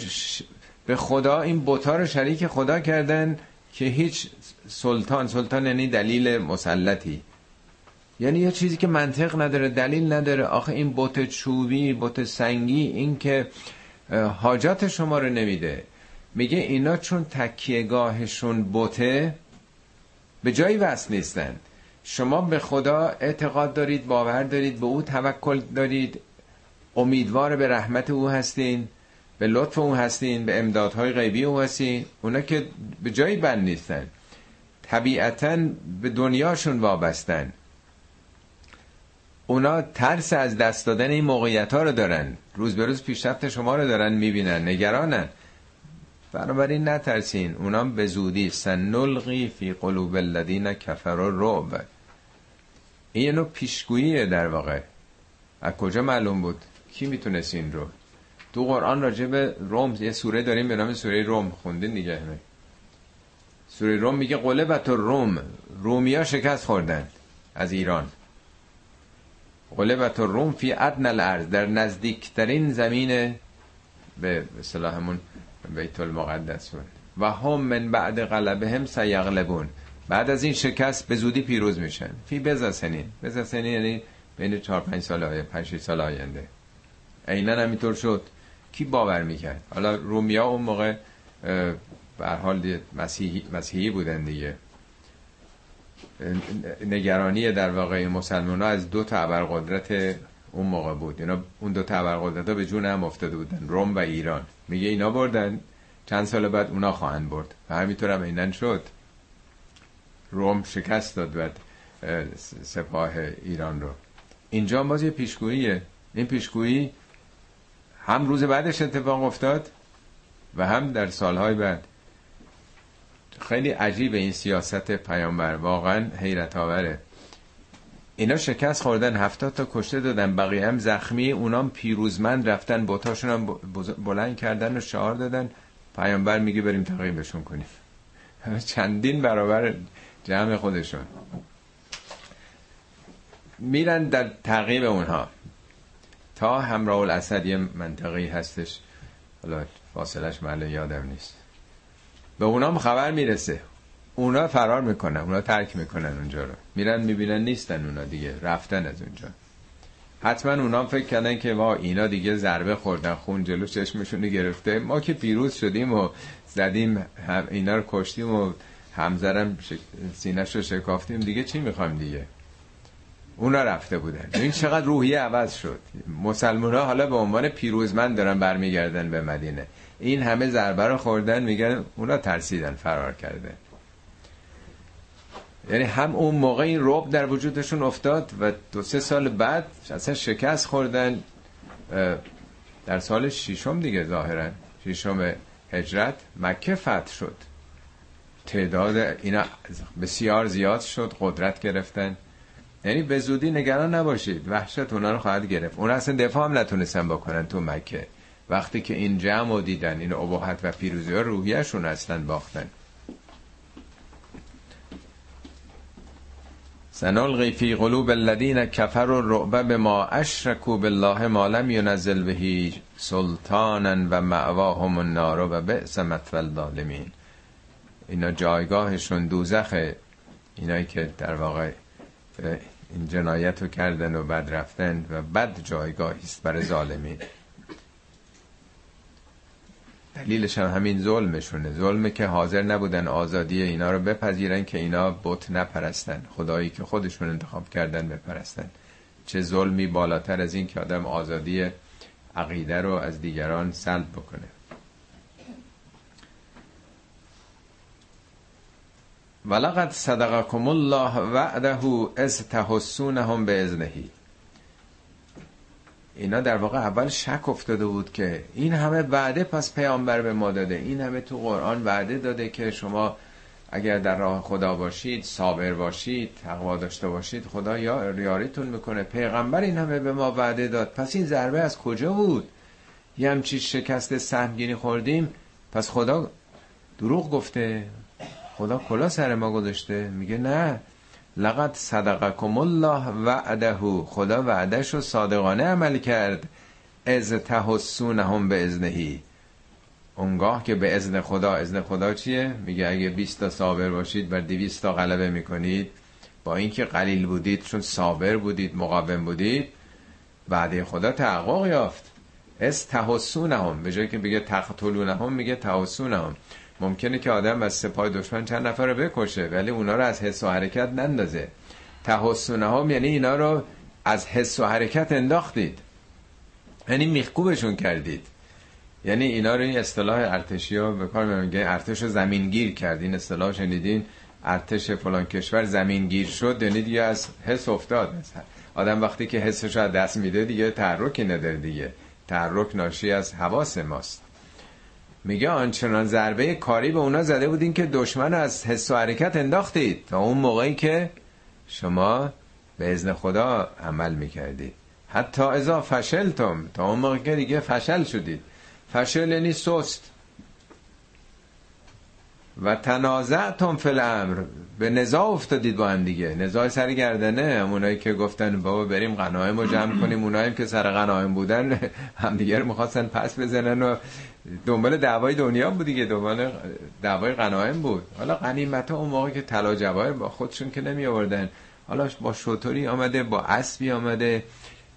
به خدا این بوتا رو شریک خدا کردن که هیچ سلطان سلطان یعنی دلیل مسلطی. یعنی یه چیزی که منطق نداره دلیل نداره. آخه این بوت چوبی بوت سنگی این که حاجات شما رو نمیده. میگه اینا چون تکیهگاهشون بوته به جایی وصل نیستن. شما به خدا اعتقاد دارید باور دارید به او توکل دارید. امیدوار به رحمت او هستین به لطف او هستین به امدادهای غیبی او هستین. اونا که به جایی بند نیستن. طبیعتا به دنیاشون وابستن. اونا ترس از دست دادن این موقعیت ها رو دارن. روز به روز پیشرفت شما رو دارن می‌بینن نگرانن. بنابراین نترسین اونا به زودی سنلقی فی قلوب الذین کفروا رعب این نوع پیشگوییه در واقع. از کجا معلوم بود؟ کی می‌تونست این رو؟ تو قرآن راجع به روم یه سوره داریم به نام سوره روم. خوندین دیگه؟ همه سوره روم میگه قلبت روم رومیا شکست خوردن از ایران. قلبت روم فی ادن الارض در نزدیکترین زمین به صلاحمون بیت المقدس بود. و هم من بعد غلبهم سیغلبون. بعد از این شکست به زودی پیروز میشن. فی بزا سنین. بزا سنین یعنی بین 4 5 سال آینده 5 سال آینده. عینا همینطور شد. کی باور می‌کرد؟ حالا رومیا اون موقع به حال مسیحی, مسیحی بودن دیگه. نگرانی در واقع مسلمان ها از دو تا ابرقدرت اون موقع بود. اینا اون دو تا ابرقدرت ها به جون هم افتاده بودن روم و ایران. میگه اینا بردن. چند سال بعد اونا خواهند برد. و همینطور هم اینن شد. روم شکست داد بعد سپاه ایران رو. اینجا باز یه پیشگوییه. این پیشگویی هم روز بعدش اتفاق افتاد و هم در سالهای بعد خیلی عجیبه این سیاست پیامبر. واقعا حیرت آوره اینا شکست خوردن هفتاد تا کشته دادن بقیه هم زخمی. اونام پیروزمند رفتن بوتاشون هم بلند کردن و شعار دادن. پیامبر میگه بریم تعقیبشون کنیم. چندین برابر جمع خودشون. میرن در تعقیب اونها. تا همراه الاسد یه منطقی هستش. حالا فاصلش محل یادم نیست. به اونام خبر می‌رسه. اونا فرار می‌کنن اونا ترک می‌کنن اونجا رو. میرن می‌بینن نیستن اونا دیگه رفتن از اونجا. حتما اونا فکر کردن که ما اینا دیگه ضربه خوردن خون جلو چشمشون گرفته. ما که پیروز شدیم و زدیم اینا رو کشتیم و همزرم سینش رو شکافتیم. دیگه چی می‌خوایم دیگه؟ اونا رفته بودن. این چقدر روحیه عوض شد. مسلمان ها حالا به عنوان پیروزمند دارن برمیگردن به مدینه. این همه ضربه رو خوردن میگن اونا ترسیدن فرار کرده. یعنی هم اون موقع این روب در وجودشون افتاد و دو سه سال بعد اصلا شکست خوردن در سال ششم دیگه ظاهرا ششم هجرت مکه فتح شد. تعداد اینا بسیار زیاد شد قدرت گرفتن. یعنی به زودی نگران نباشید وحشت اونا رو خواهد گرفت. اون اصلا دفاع هم نتونستن بکنن تو مکه. وقتی که این جمع و دیدن این ابهت و پیروزی ها روحیشون اصلا باختن. سنلغی فی قلوب الذین کفروا الرعب بما اشرکوا بالله ما لم ينزل به سلطانا و معواهم النار و بئس مثوى الظالمین. اینا جایگاهشون دوزخه. اینایی که در واقع این جنایت رو کردن و بد رفتن و بد جایگاهی است برای ظالمین. دلیلش هم همین ظلمشونه. ظلمه که حاضر نبودن آزادی اینا رو بپذیرن که اینا بت نپرستن. خدایی که خودشون انتخاب کردن بپرستن. چه ظلمی بالاتر از این که آدم آزادی عقیده رو از دیگران سلب بکنه. ولقد صدقكم الله وعده از تحسونهم به ازنهی اینا در واقع اول شک افتاده بود که این همه وعده پس پیامبر به ما داده. این همه تو قرآن وعده داده که شما اگر در راه خدا باشید صابر باشید تقوا داشته باشید خدا یا یاریتون می‌کنه. پیغمبر این همه به ما وعده داد. پس این ضربه از کجا بود؟ یه همچی شکست سهمگینی خوردیم پس خدا دروغ گفته. خدا کلا سر ما گذاشته. میگه نه. لقد صدقکم الله وعده. خدا وعدش رو صادقانه عمل کرد. از تحسونهم به ازنهی اونگاه که به ازن خدا ازن خدا چیه؟ میگه اگه 20 تا صابر باشید بر 200 تا غلبه می‌کنید. با اینکه قلیل بودید چون صابر بودید مقاوم بودید وعده خدا تحقق یافت. از تحسونهم. به جای که بگه تقتلونهم میگه تحسونهم. ممکنه که آدم از سپاه دشمن چند نفر رو بکشه ولی اونا رو از حس و حرکت نندازه. تحسونهم یعنی اینا رو از حس و حرکت انداختید. یعنی میخکوبشون کردید. یعنی اینا رو این اصطلاح ارتشی ها به کار میگه ارتش رو زمینگیر کرد. این اصطلاح شنیدین؟ ارتش فلان کشور زمینگیر شد یعنی دیگه از حس افتاد. آدم وقتی که حسش از دست میده دیگه تحرکی نداره دیگه. تحرک ناشی از حواس ماست. میگه آنچنان ضربه کاری به اونا زده بودین که دشمن از حس و حرکت انداختید تا اون موقعی که شما به ازن خدا عمل می‌کردید. حتی ازا فشلتم تا اون موقعی که دیگه فشل شدید. فشل یعنی سست. و تنازعتم فی الامر. به نزاع افتادید با هم دیگه. نزاع سر گردنه. همونایی که گفتن بابا بریم غنایم رو جمع کنیم. اونایی که سر غنایم بودن همدیگه رو می‌خواستن پس بزنن و دنبال دعوای دنیا بود دیگه دنبال دعوای غنایم بود. حالا غنیمت ها اون موقع که طلا جواهر با خودشون که نمی آوردن حالا با شطوری آمده با اسبی آمده.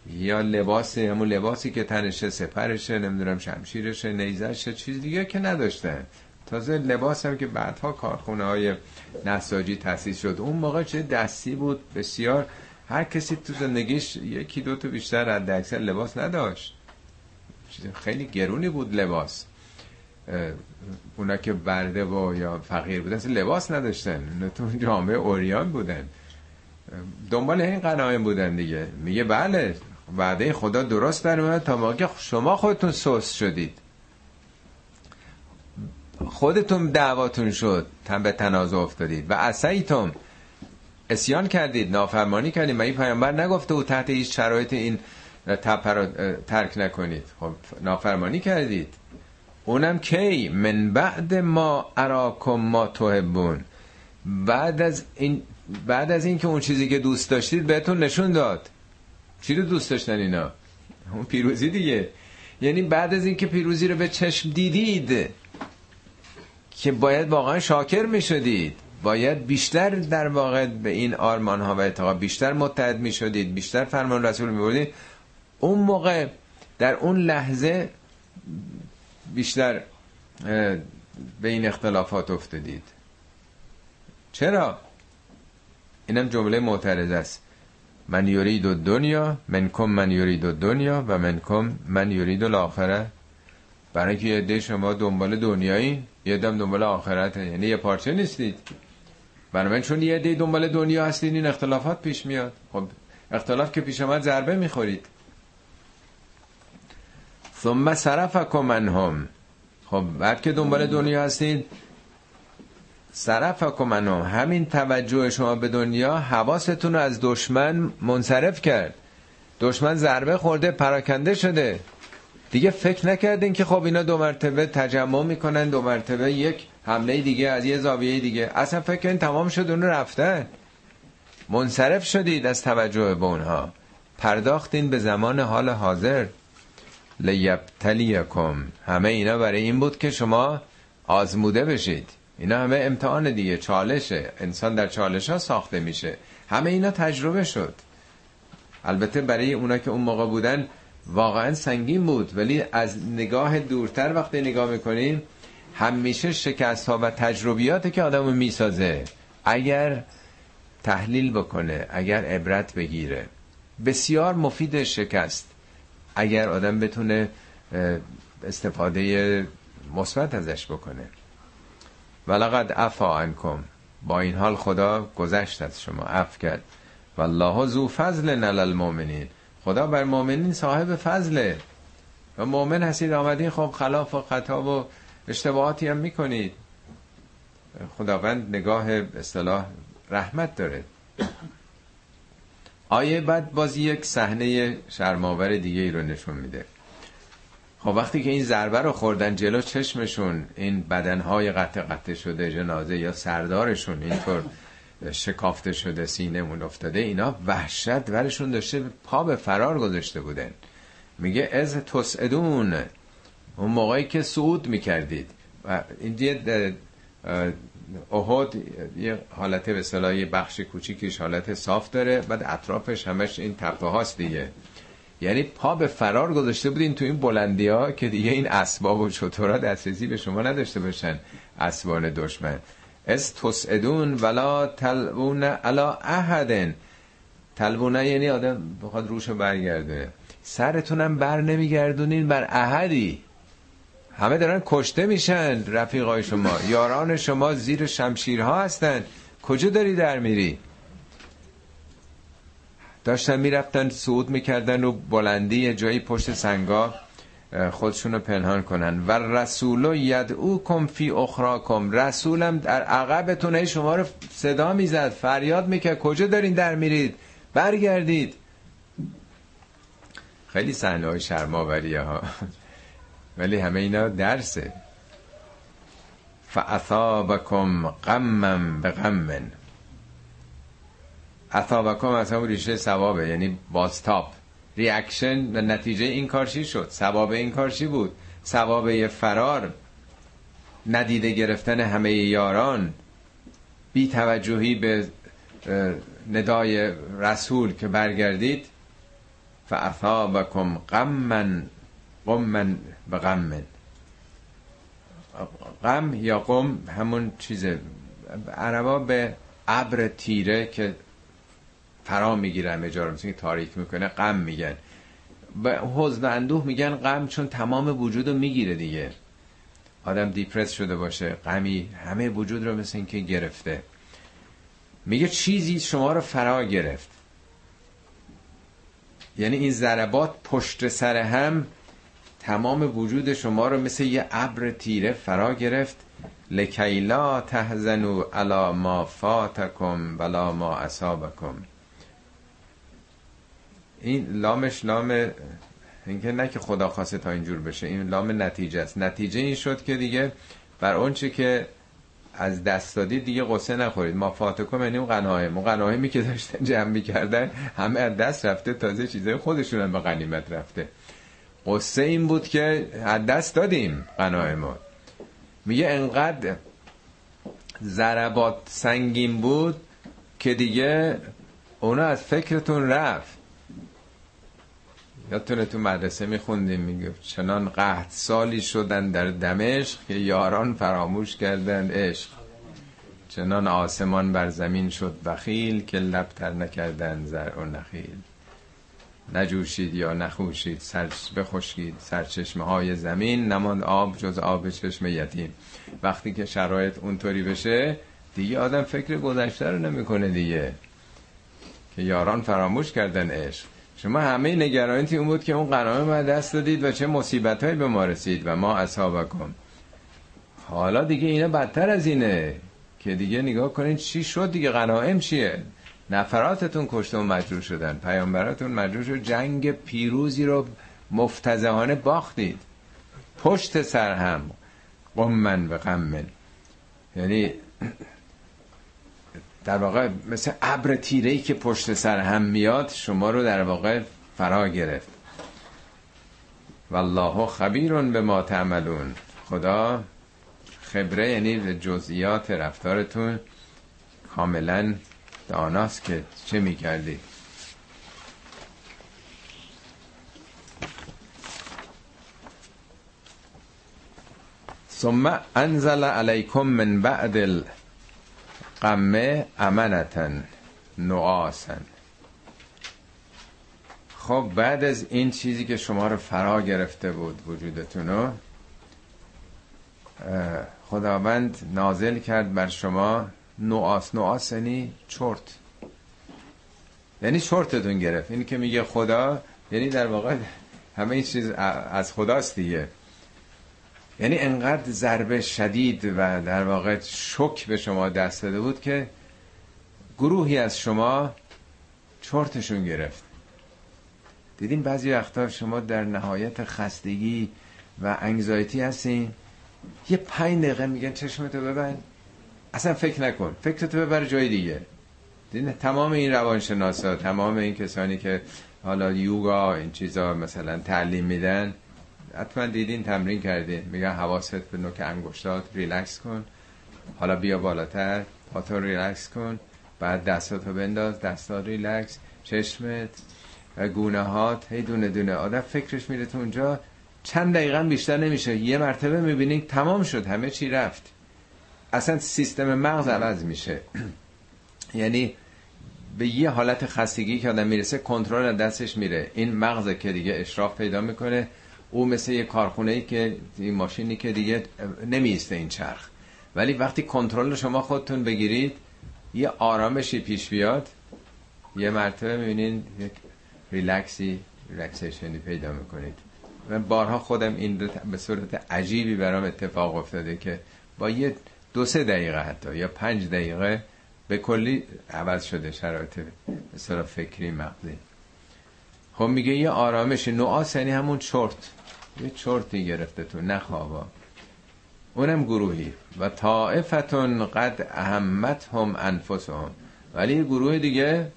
یا لباس همون لباسی که تنشه سپرشه نمی‌دونم شمشیرشه نیزشه چیز دیگه که نداشتن. تازه لباس هم که بعدها کارخونه های نساجی تاسیس شد. اون موقع چه دستی بود؟ بسیار. هر کسی تو زندگیش یکی دو تا بیشتر از اکثر لباس نداشت. خیلی گرونی بود لباس. اونا که برده و یا فقیر بودن لباس نداشتن. تو جامعه اوریان بودن. دنبال این قنایم بودن دیگه. میگه بله وعده خدا درست در تا موقع شما خودتون سوس شدید. خودتون دعواتون شد تن به تنازع افتادید. و اسیتم اسیان کردید نافرمانی کردید. مگه پیامبر نگفته او تحت هیچ شرایط این تپه رو ترک نکنید. خب نافرمانی کردید. اونم کی؟ من بعد ما اراکم ما تحبون. بعد از این بعد از این که اون چیزی که دوست داشتید بهتون نشون داد. چی رو دوست داشتن اینا؟ اون پیروزی دیگه. یعنی بعد از اینکه پیروزی رو به چشم دیدید که باید واقعا شاکر می شدید باید بیشتر در واقع به این آرمان ها و اعتقاد بیشتر متحد می شدید بیشتر فرمان رسول می بودید اون موقع در اون لحظه بیشتر به این اختلافات افتادید. چرا؟ اینم جمله معترض است. من یورید و دنیا منکم من یورید و دنیا و منکم من یورید و لاخره برای که یه شما دنبال دنیایی یه دم دنبال آخرت یعنی یه پارچه نیستید. برای من چون یه دی دنبال دنیا هستید این اختلافات پیش میاد. خب اختلاف که پیش آمد ضربه می‌خورید. ثم صرفکم منهم خب بعد که دنبال دنیا هستید صرفکم منهم همین توجه شما به دنیا حواستون رو از دشمن منصرف کرد. دشمن ضربه خورده پراکنده شده. دیگه فکر نکردین که خب اینا دو مرتبه تجمع می‌کنن دو مرتبه یک حمله دیگه از یه زاویه دیگه. اصلا فکر کنین تمام شد اون رفته منصرف شدید از توجه به اونها. پرداختین به زمان حال حاضر. لیبتلیکم. همه اینا برای این بود که شما آزموده بشید. اینا همه امتحان دیگه چالشه. انسان در چالش ها ساخته میشه. همه اینا تجربه شد. البته برای اونا که اون موقع بودن واقعا سنگین بود. ولی از نگاه دورتر وقتی نگاه می‌کنیم همیشه شکست ها و تجربیاتی که آدمو می‌سازه اگر تحلیل بکنه اگر عبرت بگیره بسیار مفید شکست. اگر آدم بتونه استفاده مثبت ازش بکنه. ولقد عفا عنکم. با این حال خدا گذشت از شما عفو کرد. والله ذو فضل علی المؤمنین. خدا بر مؤمنین صاحب فضله. و مؤمن هستید آمدین خب خلاف و خطا و اشتباهاتی هم می‌کنید. خداوند نگاه اصطلاح رحمت داره. آیه بعد باز یک صحنه شرماور دیگه ای رو نشون میده. خب وقتی که این ضربه رو خوردن جلو چشمشون این بدنهای قطع قطع شده جنازه یا سردارشون اینطور شکافته شده سینه افتاده اینا وحشت ورشون داشته پا به فرار گذاشته بودن. میگه از تسعدون اون موقعی که صعود می‌کردید. و این احد یه حالت به صلاحی بخش کوچیکیش حالت صاف داره بعد اطرافش همش این تپه هاست دیگه. یعنی پا به فرار گذاشته بودین تو این بلندی ها که دیگه این اسباب و چطورا دسترسی به شما نداشته باشن اسبان دشمن. از تسعدون ولا تلبون علا احدن. تلبونه یعنی آدم بخواد روشو برگرده. سرتونم بر نمیگردونین بر احدی. همه دارن کشته میشن رفیقای شما. یاران شما زیر شمشیرها هستن. کجا داری در میری؟ داشتن می‌رفتن صعود می‌کردن و بلندی جایی پشت سنگا خودشون رو پنهان کنن. و رسول یدعو کم فی اخراکم. رسولم در عقبتون شما رو صدا می‌زد فریاد می‌کرد. کجا دارین در میرید؟ برگردید. خیلی صحنه های شرماوریه ها ولی همه اینا درسه. فاثابکم غمم به غمن اثابکم از همون ریشه ثوابه یعنی بازتاب ریاکشن و نتیجه این کارشی شد؟ ثواب این کارشی بود؟ ثواب فرار ندیده گرفتن همه یاران بی توجهی به ندای رسول که برگردید. فاثابکم غمن غمن به غم غم یا قم همون چیزه. عربا به ابر تیره که فرا می‌گیره همه جا که تاریک می‌کنه غم میگن. به حزن و اندوه میگن غم چون تمام وجود رو می‌گیره دیگه. آدم دیپرس شده باشه. غمی همه وجود رو مثل اینکه گرفته. میگه چیزی شما رو فرا گرفت. یعنی این ضربات پشت سر هم تمام وجود شما رو مثل یه ابر تیره فرا گرفت. لکیلا تهزنو علا ما فاتکم ولا ما اصابکم. این لامش لام اینکه نه که خدا خواسته تا اینجور بشه این لام نتیجه است. نتیجه این شد که دیگه بر اونچه که از دست دادید دیگه قصه نخورید. ما فاتکم یعنی اون غنایم. اون غنایمی که داشتن جمع می‌کردن همه از دست رفته تازه چیزای خودشون هم به غنیمت رفته. قصه این بود که از دست دادیم ما. میگه انقدر ضربات سنگین بود که دیگه اونا از فکرتون رفت. یادتونه تو مدرسه میخوندیم میگه چنان قهد سالی شدن در دمشق که یاران فراموش کردن عشق. چنان آسمان بر زمین شد بخیل که لبتر نکردن زر و نخیل. نجوشید یا نخوشید سر بخشکید سرچشمه های زمین نماند آب جز آب چشم یتیم. وقتی که شرایط اونطوری بشه دیگه آدم فکر گذشته رو نمی‌کنه دیگه. که یاران فراموش کردن عشق. شما همه نگرانیتی اون بود که اون قنامه ما دست دادید و چه مصیبت هایی به ما رسید و ما اصحابکم حالا دیگه اینا بدتر از اینه که دیگه نگاه کنید چی شد دیگه قناعم چیه؟ نفراتتون کشته و مجروح شدن. پیامبراتون مجروح شد. جنگ پیروزی رو مفتزهانه باختید. پشت سر هم. قمن و غمن یعنی در واقع مثل ابر تیره که پشت سر هم میاد شما رو در واقع فرا گرفت. والله خبیرون به ما تعملون. خدا خبره یعنی جزئیات رفتارتون کاملا داناست که چه می‌کردی؟ ثم انزل علیکم من بعد القمه امنتا نعاسا. خب بعد از این چیزی که شما رو فرا گرفته بود وجودتونو خداوند نازل کرد بر شما نواس. نواس یعنی چرت. یعنی چرتتون گرفت. این که میگه خدا یعنی در واقع همه این چیز از خداست دیگه. یعنی انقدر ضربه شدید و در واقع شک به شما دست داده بود که گروهی از شما چرتشون گرفت. دیدین بعضی وقتا شما در نهایت خستگی و انگزایتی هستین. یه پنج دقیقه میگن چشمتو ببند. اصلا فکر نکن. فکرتو ببر جای دیگه. تمام این روانشناسا تمام این کسانی که حالا یوگا این چیزا مثلا تعلیم میدن حتما دیدین تمرین کردین. میگن حواست به نوک انگشتات ریلکس کن. حالا بیا بالاتر پاتو ریلکس کن. بعد دستاتو بنداز دستا ریلکس چشمت گونه هات هی دونه دونه. آدم فکرش میره تو اونجا. چند دقیقه بیشتر نمیشه. یه مرتبه می‌بینین تمام شد. همه چی رفت. اصلا سیستم مغز عوض میشه. یعنی به یه حالت خستگی که آدم می‌رسه کنترل دستش میره. این مغز که دیگه اشراف پیدا می‌کنه. او مثل یه کارخونه ای که این ماشینی که دیگه نمیسته این چرخ. ولی وقتی کنترل شما خودتون بگیرید یه آرامشی پیش بیاد. یه مرتبه می‌بینین یک ریلکسی ریلکسیشنی پیدا می‌کنید. من بارها خودم این به صورت عجیبی برام اتفاق افتاده که با یه دو سه دقیقه حتی یا پنج دقیقه به کلی عوض شده شرایط به فکری مغزی. خب میگه یه آرامش نوعاس یعنی همون چرت. یه چرتی گرفته تو نخوابا اونم گروهی. و طائفتون قد اهمت هم انفسهم. ولی گروه دیگه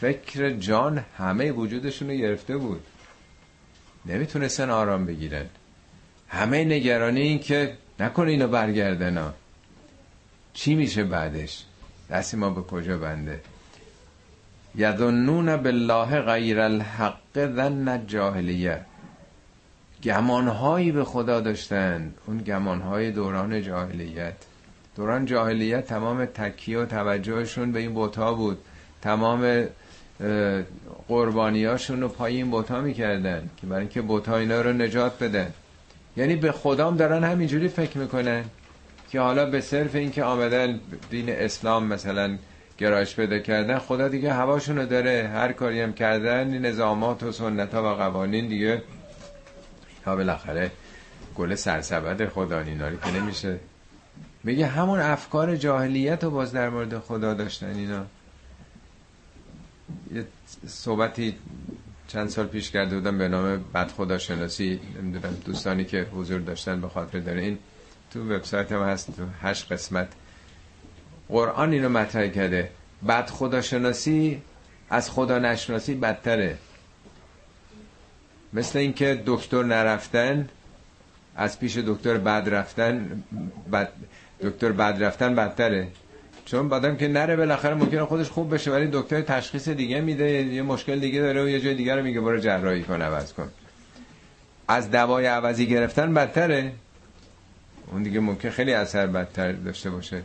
فکر جان همه وجودشون رو گرفته بود. نمی‌تونستن آرام بگیرن. همه نگرانی این که نکنه اینو برگردن ها. چی میشه بعدش؟ دستی ما به کجا بنده؟ یظنون بالله غیر الحق ظن جاهلیه گمانهایی به خدا داشتن اون گمانهای دوران جاهلیت. دوران جاهلیت تمام تکیه و توجهشون به این بوتا بود. تمام قربانیاشون رو پای این بوتا می‌کردن که برای اینکه بوتا اینا رو نجات بدن. یعنی به خدام دارن همینجوری فکر می‌کنن که حالا به صرف اینکه آمدن دین اسلام مثلا گرایش پیدا کردن خدا دیگه هواشونو داره. هر کاری هم کردن نظامات و سنت ها و قوانین دیگه. ها بالاخره گل سرسبد خدا ایناری که نمیشه. میگه همون افکار جاهلیت رو باز در مورد خدا داشتن اینا. یه صحبتی چند سال پیش کرده بودم به نام بد شناسی نمی‌دونم دوستانی که حضور داشتن به خاطر داره. این تو وبسایت هم هست تو هشت قسمت. قرآن اینو مطرح کرده. بد خدا شناسی از خدا نشناسی بدتره. مثل اینکه دکتر نرفتن از پیش دکتر بد رفتن بد دکتر بد رفتن بدتره. چون بعدم که نره بالاخره ممکنه خودش خوب بشه ولی دکتر تشخیص دیگه میده یه مشکل دیگه داره و یه جای دیگه رو میگه برو جراحی کن عوض کن. از دوای عوضی گرفتن بدتره. اون دیگه ممکن خیلی اثر بدتر داشته باشه.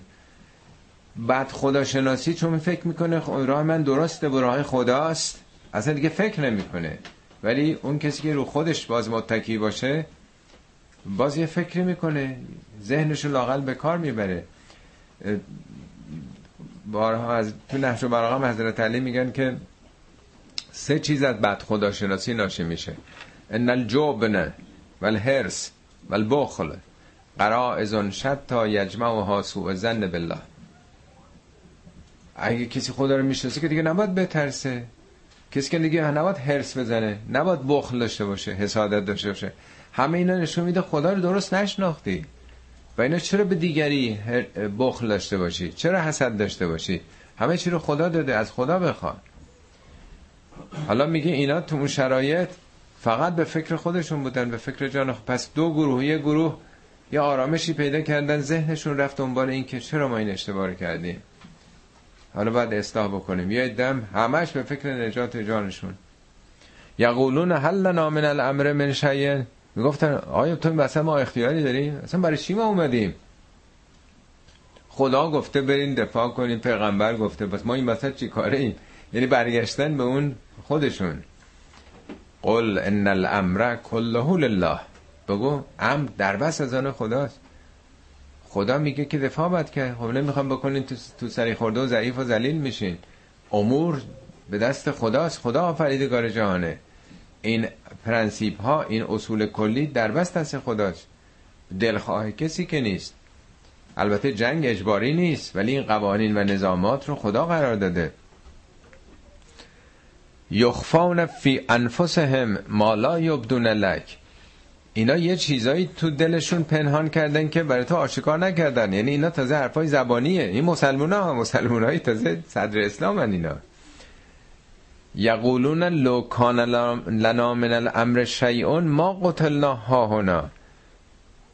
بعد خداشناسی چون فکر می‌کنه راه من درسته و راه خداست اصلا دیگه فکر نمی‌کنه. ولی اون کسی که رو خودش باز متکی باشه باز یه فکری می‌کنه. ذهنشو لاقل به کار می‌بره. بارها از تو نحش و براغم حضرت علی میگن که سه چیز از بد خداشناسی ناشی میشه. ان الجبن والحرس والبخل قرائز شد تا یجمع و حاسو زن بالله. اگه کسی خدا رو می‌شناسه که دیگه نباید بترسه. کسی که دیگه نباید هرس بزنه نباید بخل داشته باشه حسادت داشته باشه. همه اینا نشون میده خدا رو درست نشناختی. و اینا چرا به دیگری بخل داشته باشی؟ چرا حسد داشته باشی؟ همه چی رو خدا داده از خدا بخوان. حالا میگه اینا تو اون شرایط فقط به فکر خودشون بودن به فکر جان. پس دو گروه یه گروه یه آرامشی پیدا کردن ذهنشون رفت دنبال این که چرا ما این اشتباه کردیم. حالا باید اصلاح بکنیم. یه دم همش به فکر نجات جانشون. یقولون هل لنا من الامر من شیء. می‌گفتن آیا تو مثلا ما اختیاری داریم؟ اصلا برای چی ما اومدیم؟ خدا گفته برین دفاع کنیم پیغمبر گفته بس. ما این وسط چی کاره ایم یعنی برگشتن به اون خودشون. قل ان الامر كله لله. بگو امر در بس از آن خداست. خدا میگه که دفاع باید که خب نمی‌خوام بکنین تو, تو سری خورده و ضعیف و ذلیل میشین. امور به دست خداست. خدا آفریدگار جهانه. این پرنسیپ ها این اصول کلی در بست دست خداست. دلخواه کسی که نیست. البته جنگ اجباری نیست ولی این قوانین و نظامات رو خدا قرار داده. یخفون فی انفسهم ما لا یبدون لک. اینا یه چیزایی تو دلشون پنهان کردن که برای تو آشکار نکردن. یعنی اینا تازه حرفای زبانیه. این مسلمان ها مسلمان های تازه صدر اسلام هن اینا. یقولون لو کان لنا من الامر شیئون ما قتلنا ها هنا.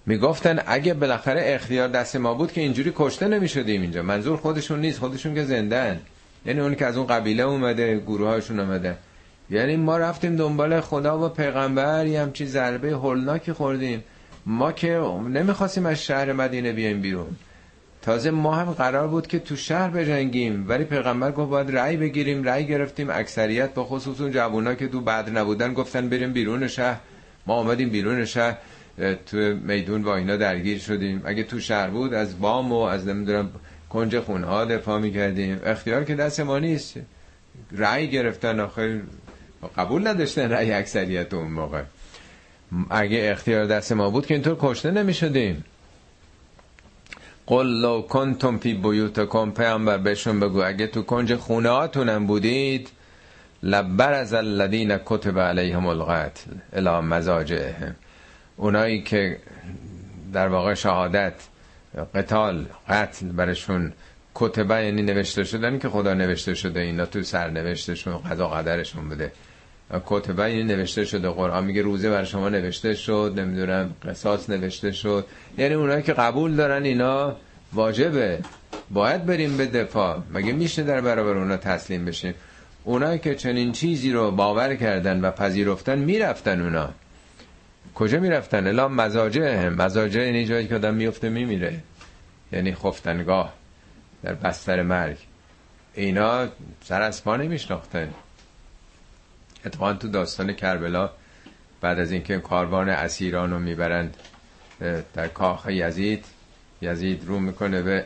می‌گفتن اگه بالاخره اختیار دست ما بود که اینجوری کشته نمی‌شدیم اینجا. منظور خودشون نیست خودشون که زندن. یعنی اون که از اون قبیله اومده گروه هاشون اومده. یعنی ما رفتیم دنبال خدا و پیغمبر یه همچی ضربه هولناکی خوردیم. ما که نمی‌خواستیم از شهر مدینه بیایم بیرون. تازه ما هم قرار بود که تو شهر بجنگیم ولی پیغمبر گفت باید رأی بگیریم رأی گرفتیم. اکثریت به خصوص اون جوونا که تو بعد نبودن گفتن بریم بیرون شهر. ما آمدیم بیرون شهر تو میدون با اینا درگیر شدیم. اگه تو شهر بود از بام و از نمی‌دونم کنج خونه ها دفاع می‌کردیم. اختیار که دست ما نیست. رأی گرفتن آخر قبول نداشتن رأی اکثریت اون موقع. اگه اختیار دست ما بود که اینطور کشته نمی شدیم قل لو کنتم فی بیوتکم پیامبر بهشون بگو اگه تو کنج خونه هاتونم بودید لبر از الذین کتب علیهم القتل الی مزاجهم اونایی که در واقع شهادت قتال قتل برشون کتبه یعنی نوشته شدن که خدا نوشته شده اینا تو سرنوشتشون قضا قدرشون بوده. کتبه این نوشته شده. قرآن میگه روزه بر شما نوشته شد نمی‌دونم قصاص نوشته شد. یعنی اونایی که قبول دارن اینا واجبه. باید بریم به دفاع. مگه میشه در برابر اونا تسلیم بشیم؟ اونایی که چنین چیزی رو باور کردن و پذیرفتن می‌رفتن اونا. کجا می‌رفتن؟ الا مزاجه. هم مزاجه یعنی جایی که آدم میفته میمیره. یعنی خفتنگاه در بستر مرگ. اینا سر از پا نمیشناختن. اتفاقا تو داستان کربلا بعد از اینکه کاروان اسیران رو می‌برند در کاخ یزید یزید رو می‌کنه به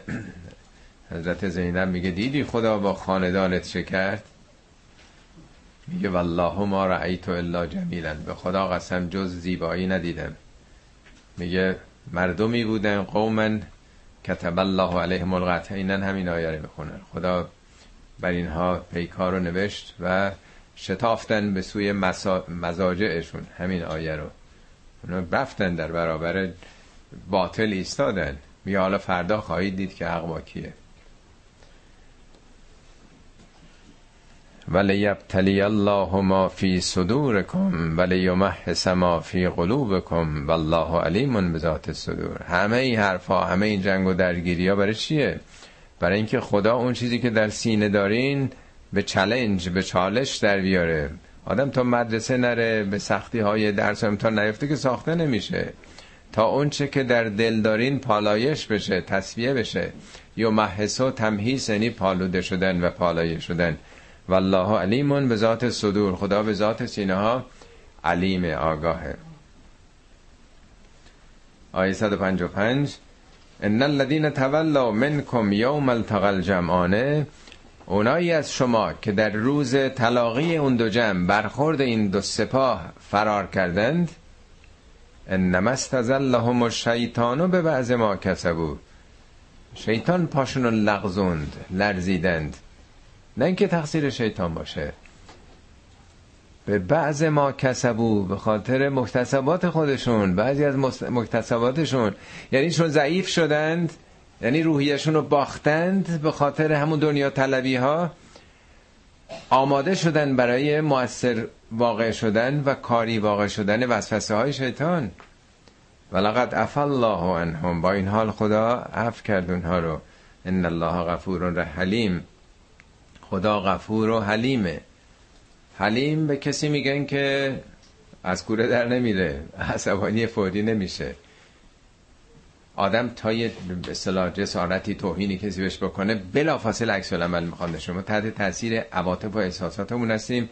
حضرت زینب میگه دیدی خدا با خاندانت چه کرد میگه والله ما رأیت الا جمیلا به خدا قسم جز زیبایی ندیدم. میگه مردمی بودن قومن کتب الله علیهم القتل اینن همین آیه رو می‌خونن. خدا بر اینها پیکار رو نوشت و شتافتن به سوی مزاجعشون همین آیه رو. اونا رفتن در برابر باطل ایستادن. میگه حالا فردا خواهید دید که حق با کیه. ولیبتلی الله ما فی صدورکم ولیمحص ما فی قلوبکم والله علیم بذات الصدور همه این حرفا همه این جنگ و درگیری ها برای چیه؟ برای اینکه خدا اون چیزی که در سینه دارین به چلنج به چالش در بیاره. آدم تا مدرسه نره به سختی های درس و امتحان نیفته که ساخته نمیشه. تا اونچه که در دل دارین پالایش بشه تصویه بشه. یا محس و تمهیس یعنی پالوده شدن و پالایش شدن. والله علیمون به ذات صدور. خدا به ذات سینه ها علیم آگاهه. آیه 155 ان الذين تولوا منكم يوم التقى الجمعان اونایی از شما که در روز تلاقی اون دو جمع برخورد این دو سپاه فرار کردند انما استزلهم الشیطان به بعض ما کسبو شیطان پاشون لغزوند لرزیدند. نه اینکه تقصیر شیطان باشه. به بعض ما کسبو به خاطر مکتسبات خودشون بعضی از مکتسباتشون یعنی چون ضعیف شدند یعنی روحیشون رو باختند به خاطر همون دنیا طلبی ها آماده شدن برای موثر واقع شدن و کاری واقع شدن وسوسه های شیطان. ولقد عفا الله عنهم. با این حال خدا عفو کرد اونها رو. ان الله غفور حلیم. خدا غفور و حلیمه. حلیم به کسی میگن که از کوره در نمیره. عصبانی فوری نمیشه. آدم تا یه به جسارتی توهینی کسی بهش بکنه بلافاصله عکس العمل می‌خواد شما تحت تاثیر عواطف و احساساتمون هستیم.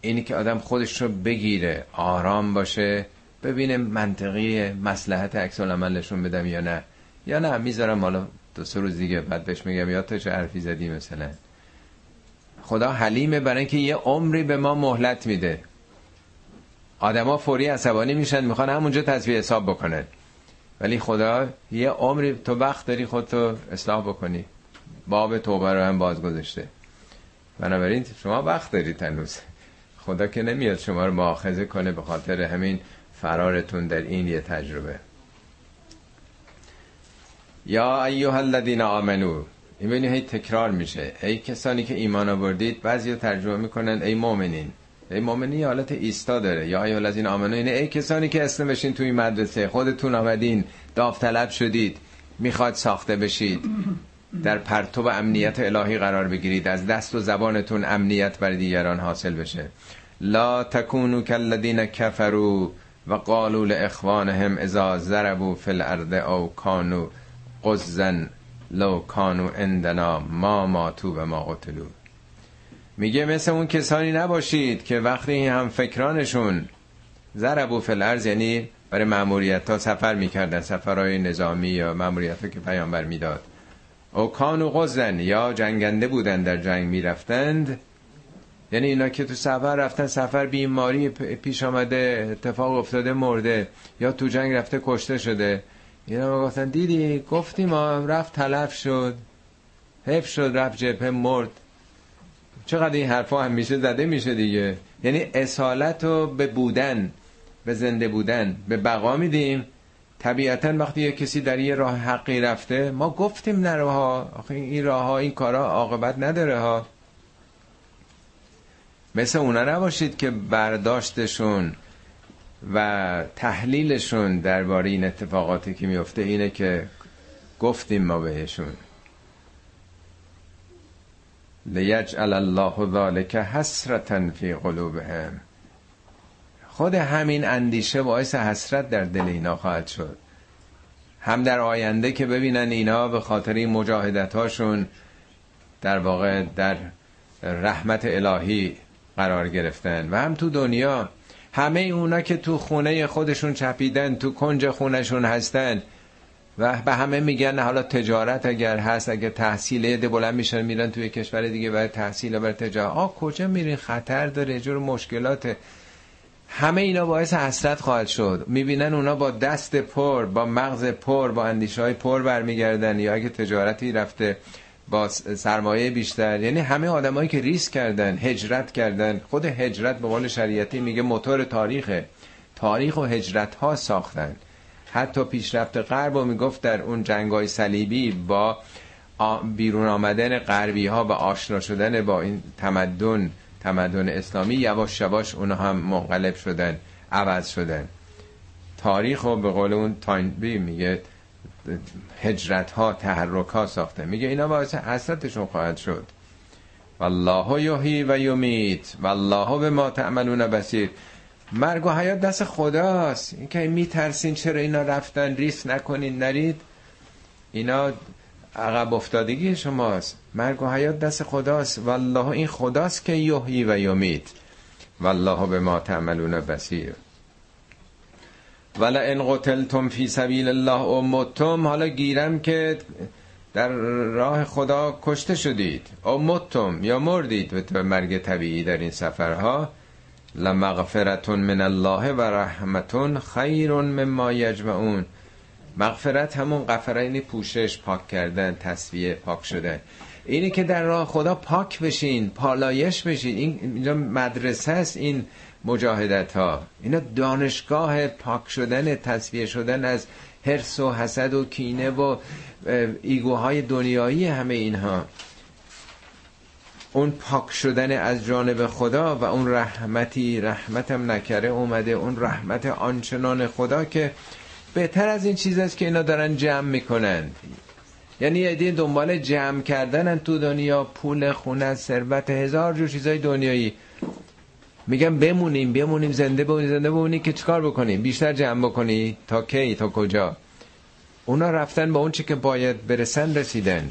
اینی که آدم خودش رو بگیره آرام باشه ببینه منطقی مسلحت عکس العمل نشون بدم یا نه. یا نه می‌ذارم حالا دو سه روز دیگه بعد بهش میگم یا تو چه حرفی زدی مثلا. خدا حلیمه برای اینکه یه عمری به ما مهلت میده. آدما فوری عصبانی میشن می‌خوان همونجا تصویه حساب بکنن. ولی خدا یه عمری تو وقت داری خودتو اصلاح بکنی. باب توبه رو هم باز گذاشته بنابراین شما وقت دارید هنوز. خدا که نمیاد شما رو مؤاخذه کنه به خاطر همین فرارتون در این یه تجربه. یا ایها الذین آمنو این هی تکرار میشه. ای کسانی که ایمان آوردید بعضی ترجمه می‌کنن ای مؤمنین. مؤمنی حالت ایستا داره. یا ایها الذین آمنو اینه ای کسانی که اسم بشین توی مدرسه خودتون آمدین داوطلب شدید می‌خواد ساخته بشید در پرتو امنیت الهی قرار بگیرید از دست و زبانتون امنیت بر دیگران حاصل بشه. لا تکونو کالذین کفروا و قالوا لاخوانهم اذا ضربوا فی الارض او کانوا قزن لو کانو اندنا ما ماتو و ما قتلو میگه مثل اون کسانی نباشید که وقتی هم فکرانشون ضربوا فی الارض یعنی برای معمولیت ها سفر می‌کردن سفرهای نظامی یا معمولیت که پیامبر می‌داد. او کانو غزن یا جنگنده بودن در جنگ می‌رفتند. یعنی اینا که تو سفر رفتن سفر بیماری پیش آمده اتفاق افتاده مرده یا تو جنگ رفته کشته شده. اینا گفتن دیدی گفتیم رفت تلف شد حف شد رفت جبهه مرد. چقدر این حرفا هم میشه زده میشه دیگه. یعنی اصالت رو به بودن به زنده بودن به بقا میدیم. طبیعتا وقتی یه کسی در یه راه حقی رفته ما گفتیم نره ها آخه این راه ها این کارا عاقبت نداره ها. مثل اونا نباشید که برداشتشون و تحلیلشون درباره این اتفاقاتی که میفته اینه که گفتیم ما بهشون. لیجعل الله ذالک حسرتا فی قلوبهم. خود همین اندیشه باعث حسرت در دل اینا خواهد شد. هم در آینده که ببینن اینا به خاطر این مجاهدت هاشون در واقع در رحمت الهی قرار گرفتن. و هم تو دنیا همه اونا که تو خونه خودشون چپیدن تو کنج خونشون هستن و به همه میگن حالا تجارت اگر هست اگر تحصیل یه بلند میشن میرن توی کشور دیگه برای تحصیل و برای تجارت. آه کجا میرین؟ خطر داره جور مشکلات همه اینا باعث حسرت خواهد شد. می‌بینن اونا با دست پر با مغز پر با اندیشه های پر برمیگردن یا اگه تجارتی رفته با سرمایه بیشتر. یعنی همه آدمایی که ریسک کردن هجرت کردن. خود هجرت به قول شریعتی میگه موتور تاریخه. تاریخ و هجرت ها ساختن. حتی پیشرفت غرب و می‌گفت در اون جنگای صلیبی با بیرون آمدن غربی ها و آشنا شدن با این تمدن تمدن اسلامی یواش یواش اونها هم منقلب شدن عوض شدن. تاریخ و به قول اون تاینبی میگه هجرت ها تحرک ها ساخته. میگه اینا باعث حسرتشون خواهد شد. والله یحیی و یمیت والله به ما تعملون بسیر مرگ و حیات دست خداست. این که میترسین چرا اینا رفتن ریس نکنین نرید. اینا عقب افتادگی شماست. مرگ و حیات دست خداست. والله این خداست که یحیی و یمیت. والله به ما تعملون بسیر ولا ان قتلتم فی سبیل الله و متم. حالا گیرم که در راه خدا کشته شدید. او متم یا مردید به مرگ طبیعی در این سفرها. لمغفرتون من الله و رحمتون خیر مما یجمعون. مغفرت همون غفرین پوشش پاک کردن تصویه پاک شدن. اینی که در راه خدا پاک بشین پالایش بشین. این اینجا مدرسه است این مجاهدت ها اینا دانشگاه پاک شدن تصفیه شدن از حرس و حسد و کینه و ایگوهای دنیایی همه اینها. اون پاک شدن از جانب خدا و اون رحمتی رحمتم نکره اومده اون رحمت آنچنان خدا که بهتر از این چیز است که اینا دارن جمع می‌کنن. یعنی یه دنبال جمع کردن تو دنیا پول خونه ثروت هزار جور چیزای دنیایی. میگم بمونیم بمونیم زنده بمونیم زنده بمونیم که چیکار بکنیم؟ بیشتر جمع بکنی؟ تا کی؟ تا کجا؟ اونا رفتن با اون چی که باید برسن رسیدن.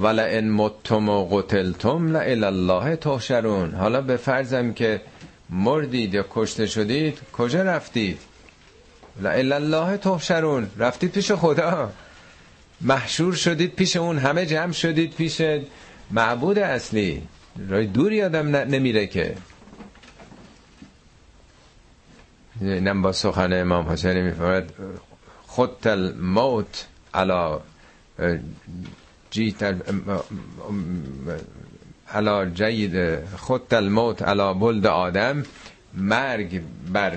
ولا ان متم و قتلتم لا الله تحشرون. حالا به فرضم که مردید یا کشته شدید کجا رفتید؟ لا الله تحشرون. رفتید پیش خدا. محشور شدید پیش اون. همه جمع شدید پیش معبود اصلی. رای دوری آدم نمیره که. اینم با سخن امام حسین میفرد خود الموت علا جیت علا جید خود الموت علا بلد آدم مرگ بر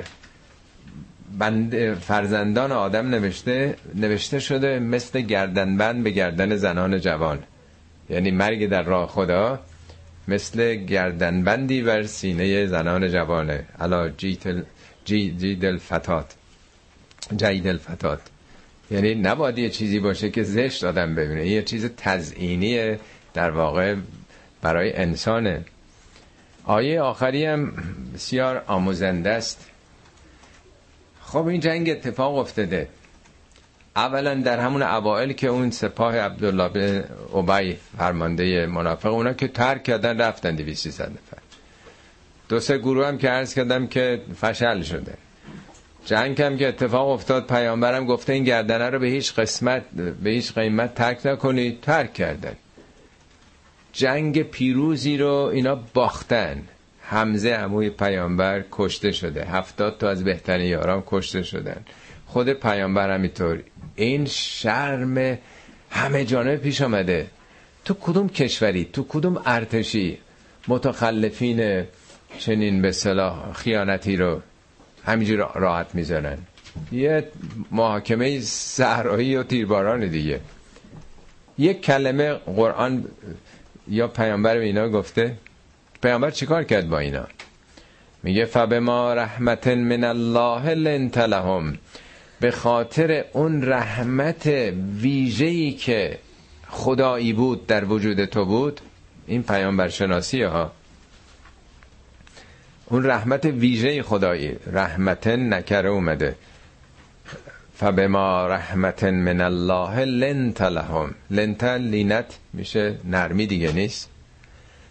بند فرزندان آدم نوشته نوشته شده مثل گردنبند به گردن زنان جوان. یعنی مرگ در راه خدا مثل گردنبندی بر سینه زنان جوانه. علا جیت جید الفتات جید الفتات یعنی نباید یه چیزی باشه که زشت آدم ببینه. یه چیز تزئینی در واقع برای انسانه. آیه آخری هم بسیار آموزنده است. خب این جنگ اتفاق افتاده. اولا در همون اوائل که اون سپاه عبدالله به عبی فرمانده منافق اونا که ترک کردن رفتن 200 نفر. دو سه گروه هم که عرض کردم که فشل شده. جنگ هم که اتفاق افتاد پیامبرم گفته این گردنه رو به هیچ قسمت به هیچ قیمت ترک نکنید ترک کردن. جنگ پیروزی رو اینا باختن. حمزه هموی پیامبر کشته شده. هفتاد تا از بهترین یاران کشته شدن. خود پیامبر همینطور این شرم همه جانب پیش آمده. تو کدوم کشوری؟ تو کدوم ارتشی؟ متخلفین چنین به صلاح خیانتی رو همینجور راحت می‌زنن. یه محاکمه صحرایی و تیرباران دیگه. یک کلمه قرآن یا پیامبر اینا گفته. پیامبر چیکار کرد با اینا؟ میگه فبما رحمت من الله لنت لهم به خاطر اون رحمت ویژه‌ای که خدایی بود در وجود تو بود این پیامبر شناسی ها. اون رحمت ویژه خدایی. رحمت نکره اومده. فبما رحمت من الله لنت لهم. لنت لینت میشه نرمی دیگه نیست.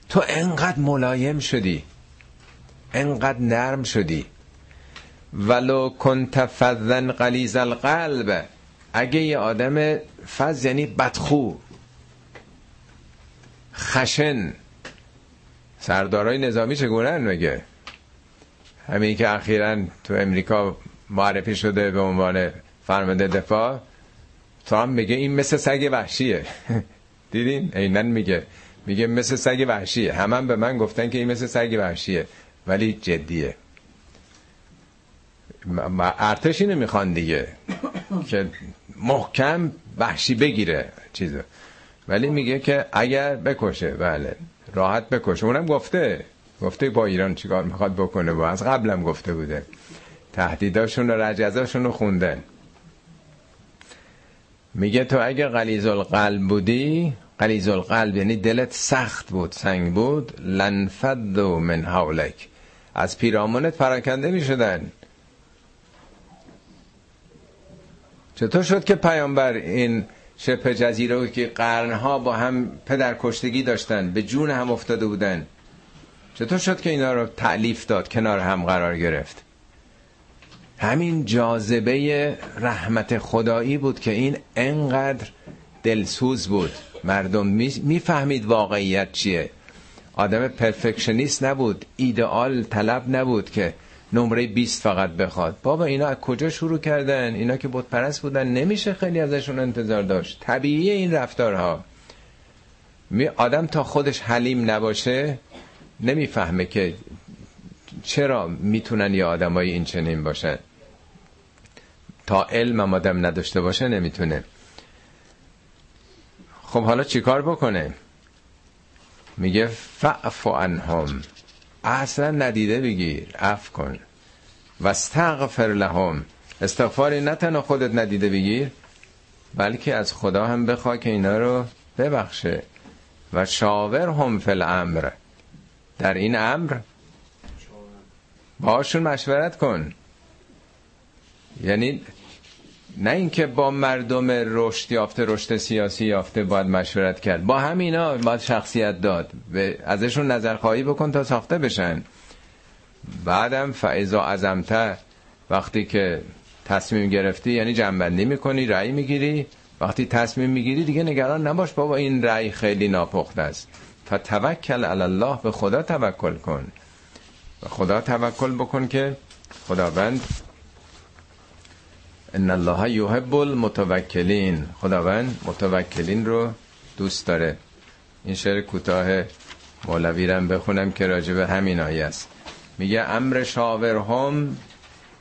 تو انقدر ملایم شدی. انقدر نرم شدی. ولو کنت فذن قلیز القلب. اگه یه آدم فز یعنی بدخو. خشن. سردارای نظامی چگونه مگه همین که اخیرا تو امریکا معرفی شده به عنوان فرمانده دفاع ترامپ میگه این مثل سگ وحشیه. دیدین؟ اینن میگه. میگه مثل سگ وحشیه. همه هم به من گفتن که این مثل سگ وحشیه. ولی جدیه. ارتش اینو می‌خوان دیگه. که محکم وحشی بگیره چیزو. ولی میگه که اگر بکشه بله راحت بکشه. اونم گفته. گفته با ایران چیکار می‌خواد بکنه؟ با از قبلم گفته بوده. تهدیداشون و رجزاشون رو خوندن. میگه تو اگه غلیظ القلب بودی غلیظ القلب یعنی دلت سخت بود سنگ بود لنفد و من حولک. از پیرامونت پراکنده می‌شدن. چطور شد که پیامبر این شبه جزیره که قرنها با هم پدر کشتگی داشتن به جون هم افتاده بودن؟ چطور شد که اینا رو تعلیف داد کنار هم قرار گرفت؟ همین جاذبه رحمت خدایی بود که این انقدر دلسوز بود. مردم می‌فهمید واقعیت چیه. آدم پرفکشنیست نبود ایدئال طلب نبود که نمره 20 فقط بخواد. بابا اینا از کجا شروع کردن؟ اینا که بود پرست بودن نمیشه خیلی ازشون انتظار داشت. طبیعی این رفتارها. آدم تا خودش حلیم نباشه نمی‌فهمه که چرا می‌تونن یه آدمای این چنین باشن. تا علم آدم نداشته باشه نمی‌تونه. خب حالا چیکار بکنه؟ میگه فعف عنهم. اصلا ندیده بگیر اف کن. و استغفر لهم. استغفاری نه تنها خودت ندیده بگیر بلکه از خدا هم بخوا که اینا رو ببخشه. و شاور هم فی الامر. در این امر. باشون مشورت کن. یعنی نه اینکه با مردم رشد یافته رشد سیاسی یافته باید مشورت کرد. با همینا باید شخصیت داد. و ازشون نظرخواهی بکن تا ساخته بشن. بعدم فعضا ازمته وقتی که تصمیم گرفتی یعنی جنبندی می‌کنی رأی می‌گیری. وقتی تصمیم می‌گیری دیگه نگران نباش بابا این رأی خیلی ناپخته است. فتوکل علی الله به خدا توکل کن. و خدا توکل بکن که خداوند ان الله یحب المتوکلین. خداوند متوکلین رو دوست داره. این شعر کوتاه مولوی رم بخونم که راجع به همین آیه است. میگه امر شاورهم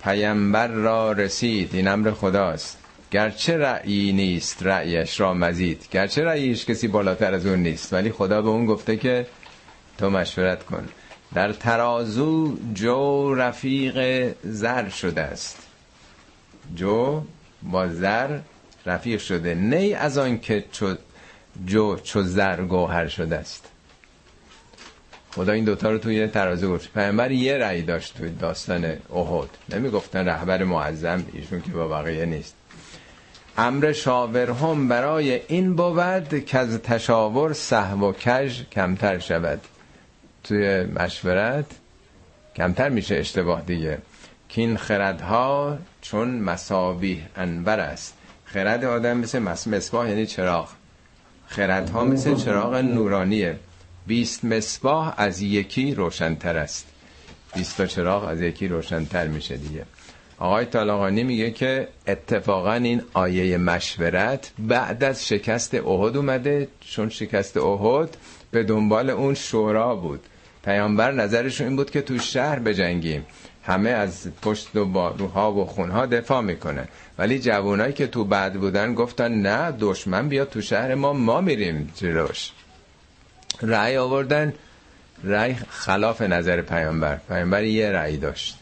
پیامبر را رسید. این امر خداست. گرچه رأیی نیست رأیش را مزید. گرچه رأیش کسی بالاتر از اون نیست ولی خدا به اون گفته که تو مشورت کن. در ترازو جو رفیق زر شده است. جو با زر رفیق شده. نی از آن که چو جو چو زر گوهر شده است. خدا این دوتا رو توی ترازو گفت. پیامبر یه رأی داشت توی داستان احد. نمی‌گفتن رهبر معظم ایشون که با بقیه نیست. امر شاورهم برای این بود که از تشاور صحو و کج کمتر شود. توی مشورت کمتر میشه اشتباه دیگه. که این خردها چون مساوی انبر است. خرد آدم مثل مصباح یعنی چراغ. خردها مثل چراغ نورانیه. بیست مصباح از یکی روشنتر است. بیست تا چراغ از یکی روشنتر میشه دیگه. آقای طالقانی میگه که اتفاقا این آیه مشورت بعد از شکست احد اومده چون شکست احد به دنبال اون شورا بود. پیامبر نظرشون این بود که تو شهر بجنگیم. همه از پشت و باروها و خونها دفاع می‌کنه ولی جوانایی که تو بعد بودن گفتن نه دشمن بیاد تو شهر ما ما میریم جلوش. رأی آوردن رأی خلاف نظر پیامبر. پیامبر یه رأی داشت.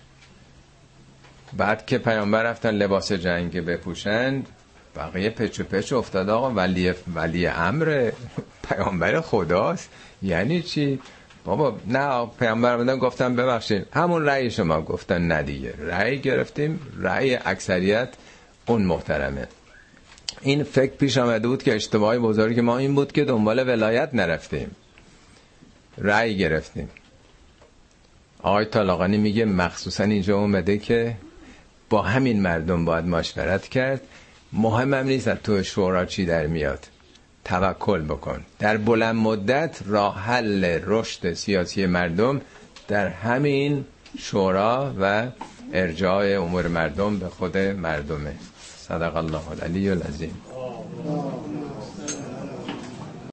بعد که پیامبر رفتن لباس جنگ بپوشند بقیه پچ و پچ افتاد آقا ولی ولی امر پیامبر خداست. یعنی چی؟ بابا نه پیامبر بودن گفتم ببخشید. همون رأی شما گفتن نه دیگه. رأی گرفتیم رأی اکثریت اون محترمه. این فکر پیش آمده بود که اشتباهی بزرگ ما این بود که دنبال ولایت نرفتیم. رأی گرفتیم. آقای طالاقانی میگه مخصوصا اینجا اومده که با همین مردم باید مشورت کرد. مهم هم نیست تو شورا چی در میاد. توکل بکن. در بلند مدت راه حل رشد سیاسی مردم در همین شورا و ارجاع امور مردم به خود مردمه. صدق الله العلی العظیم.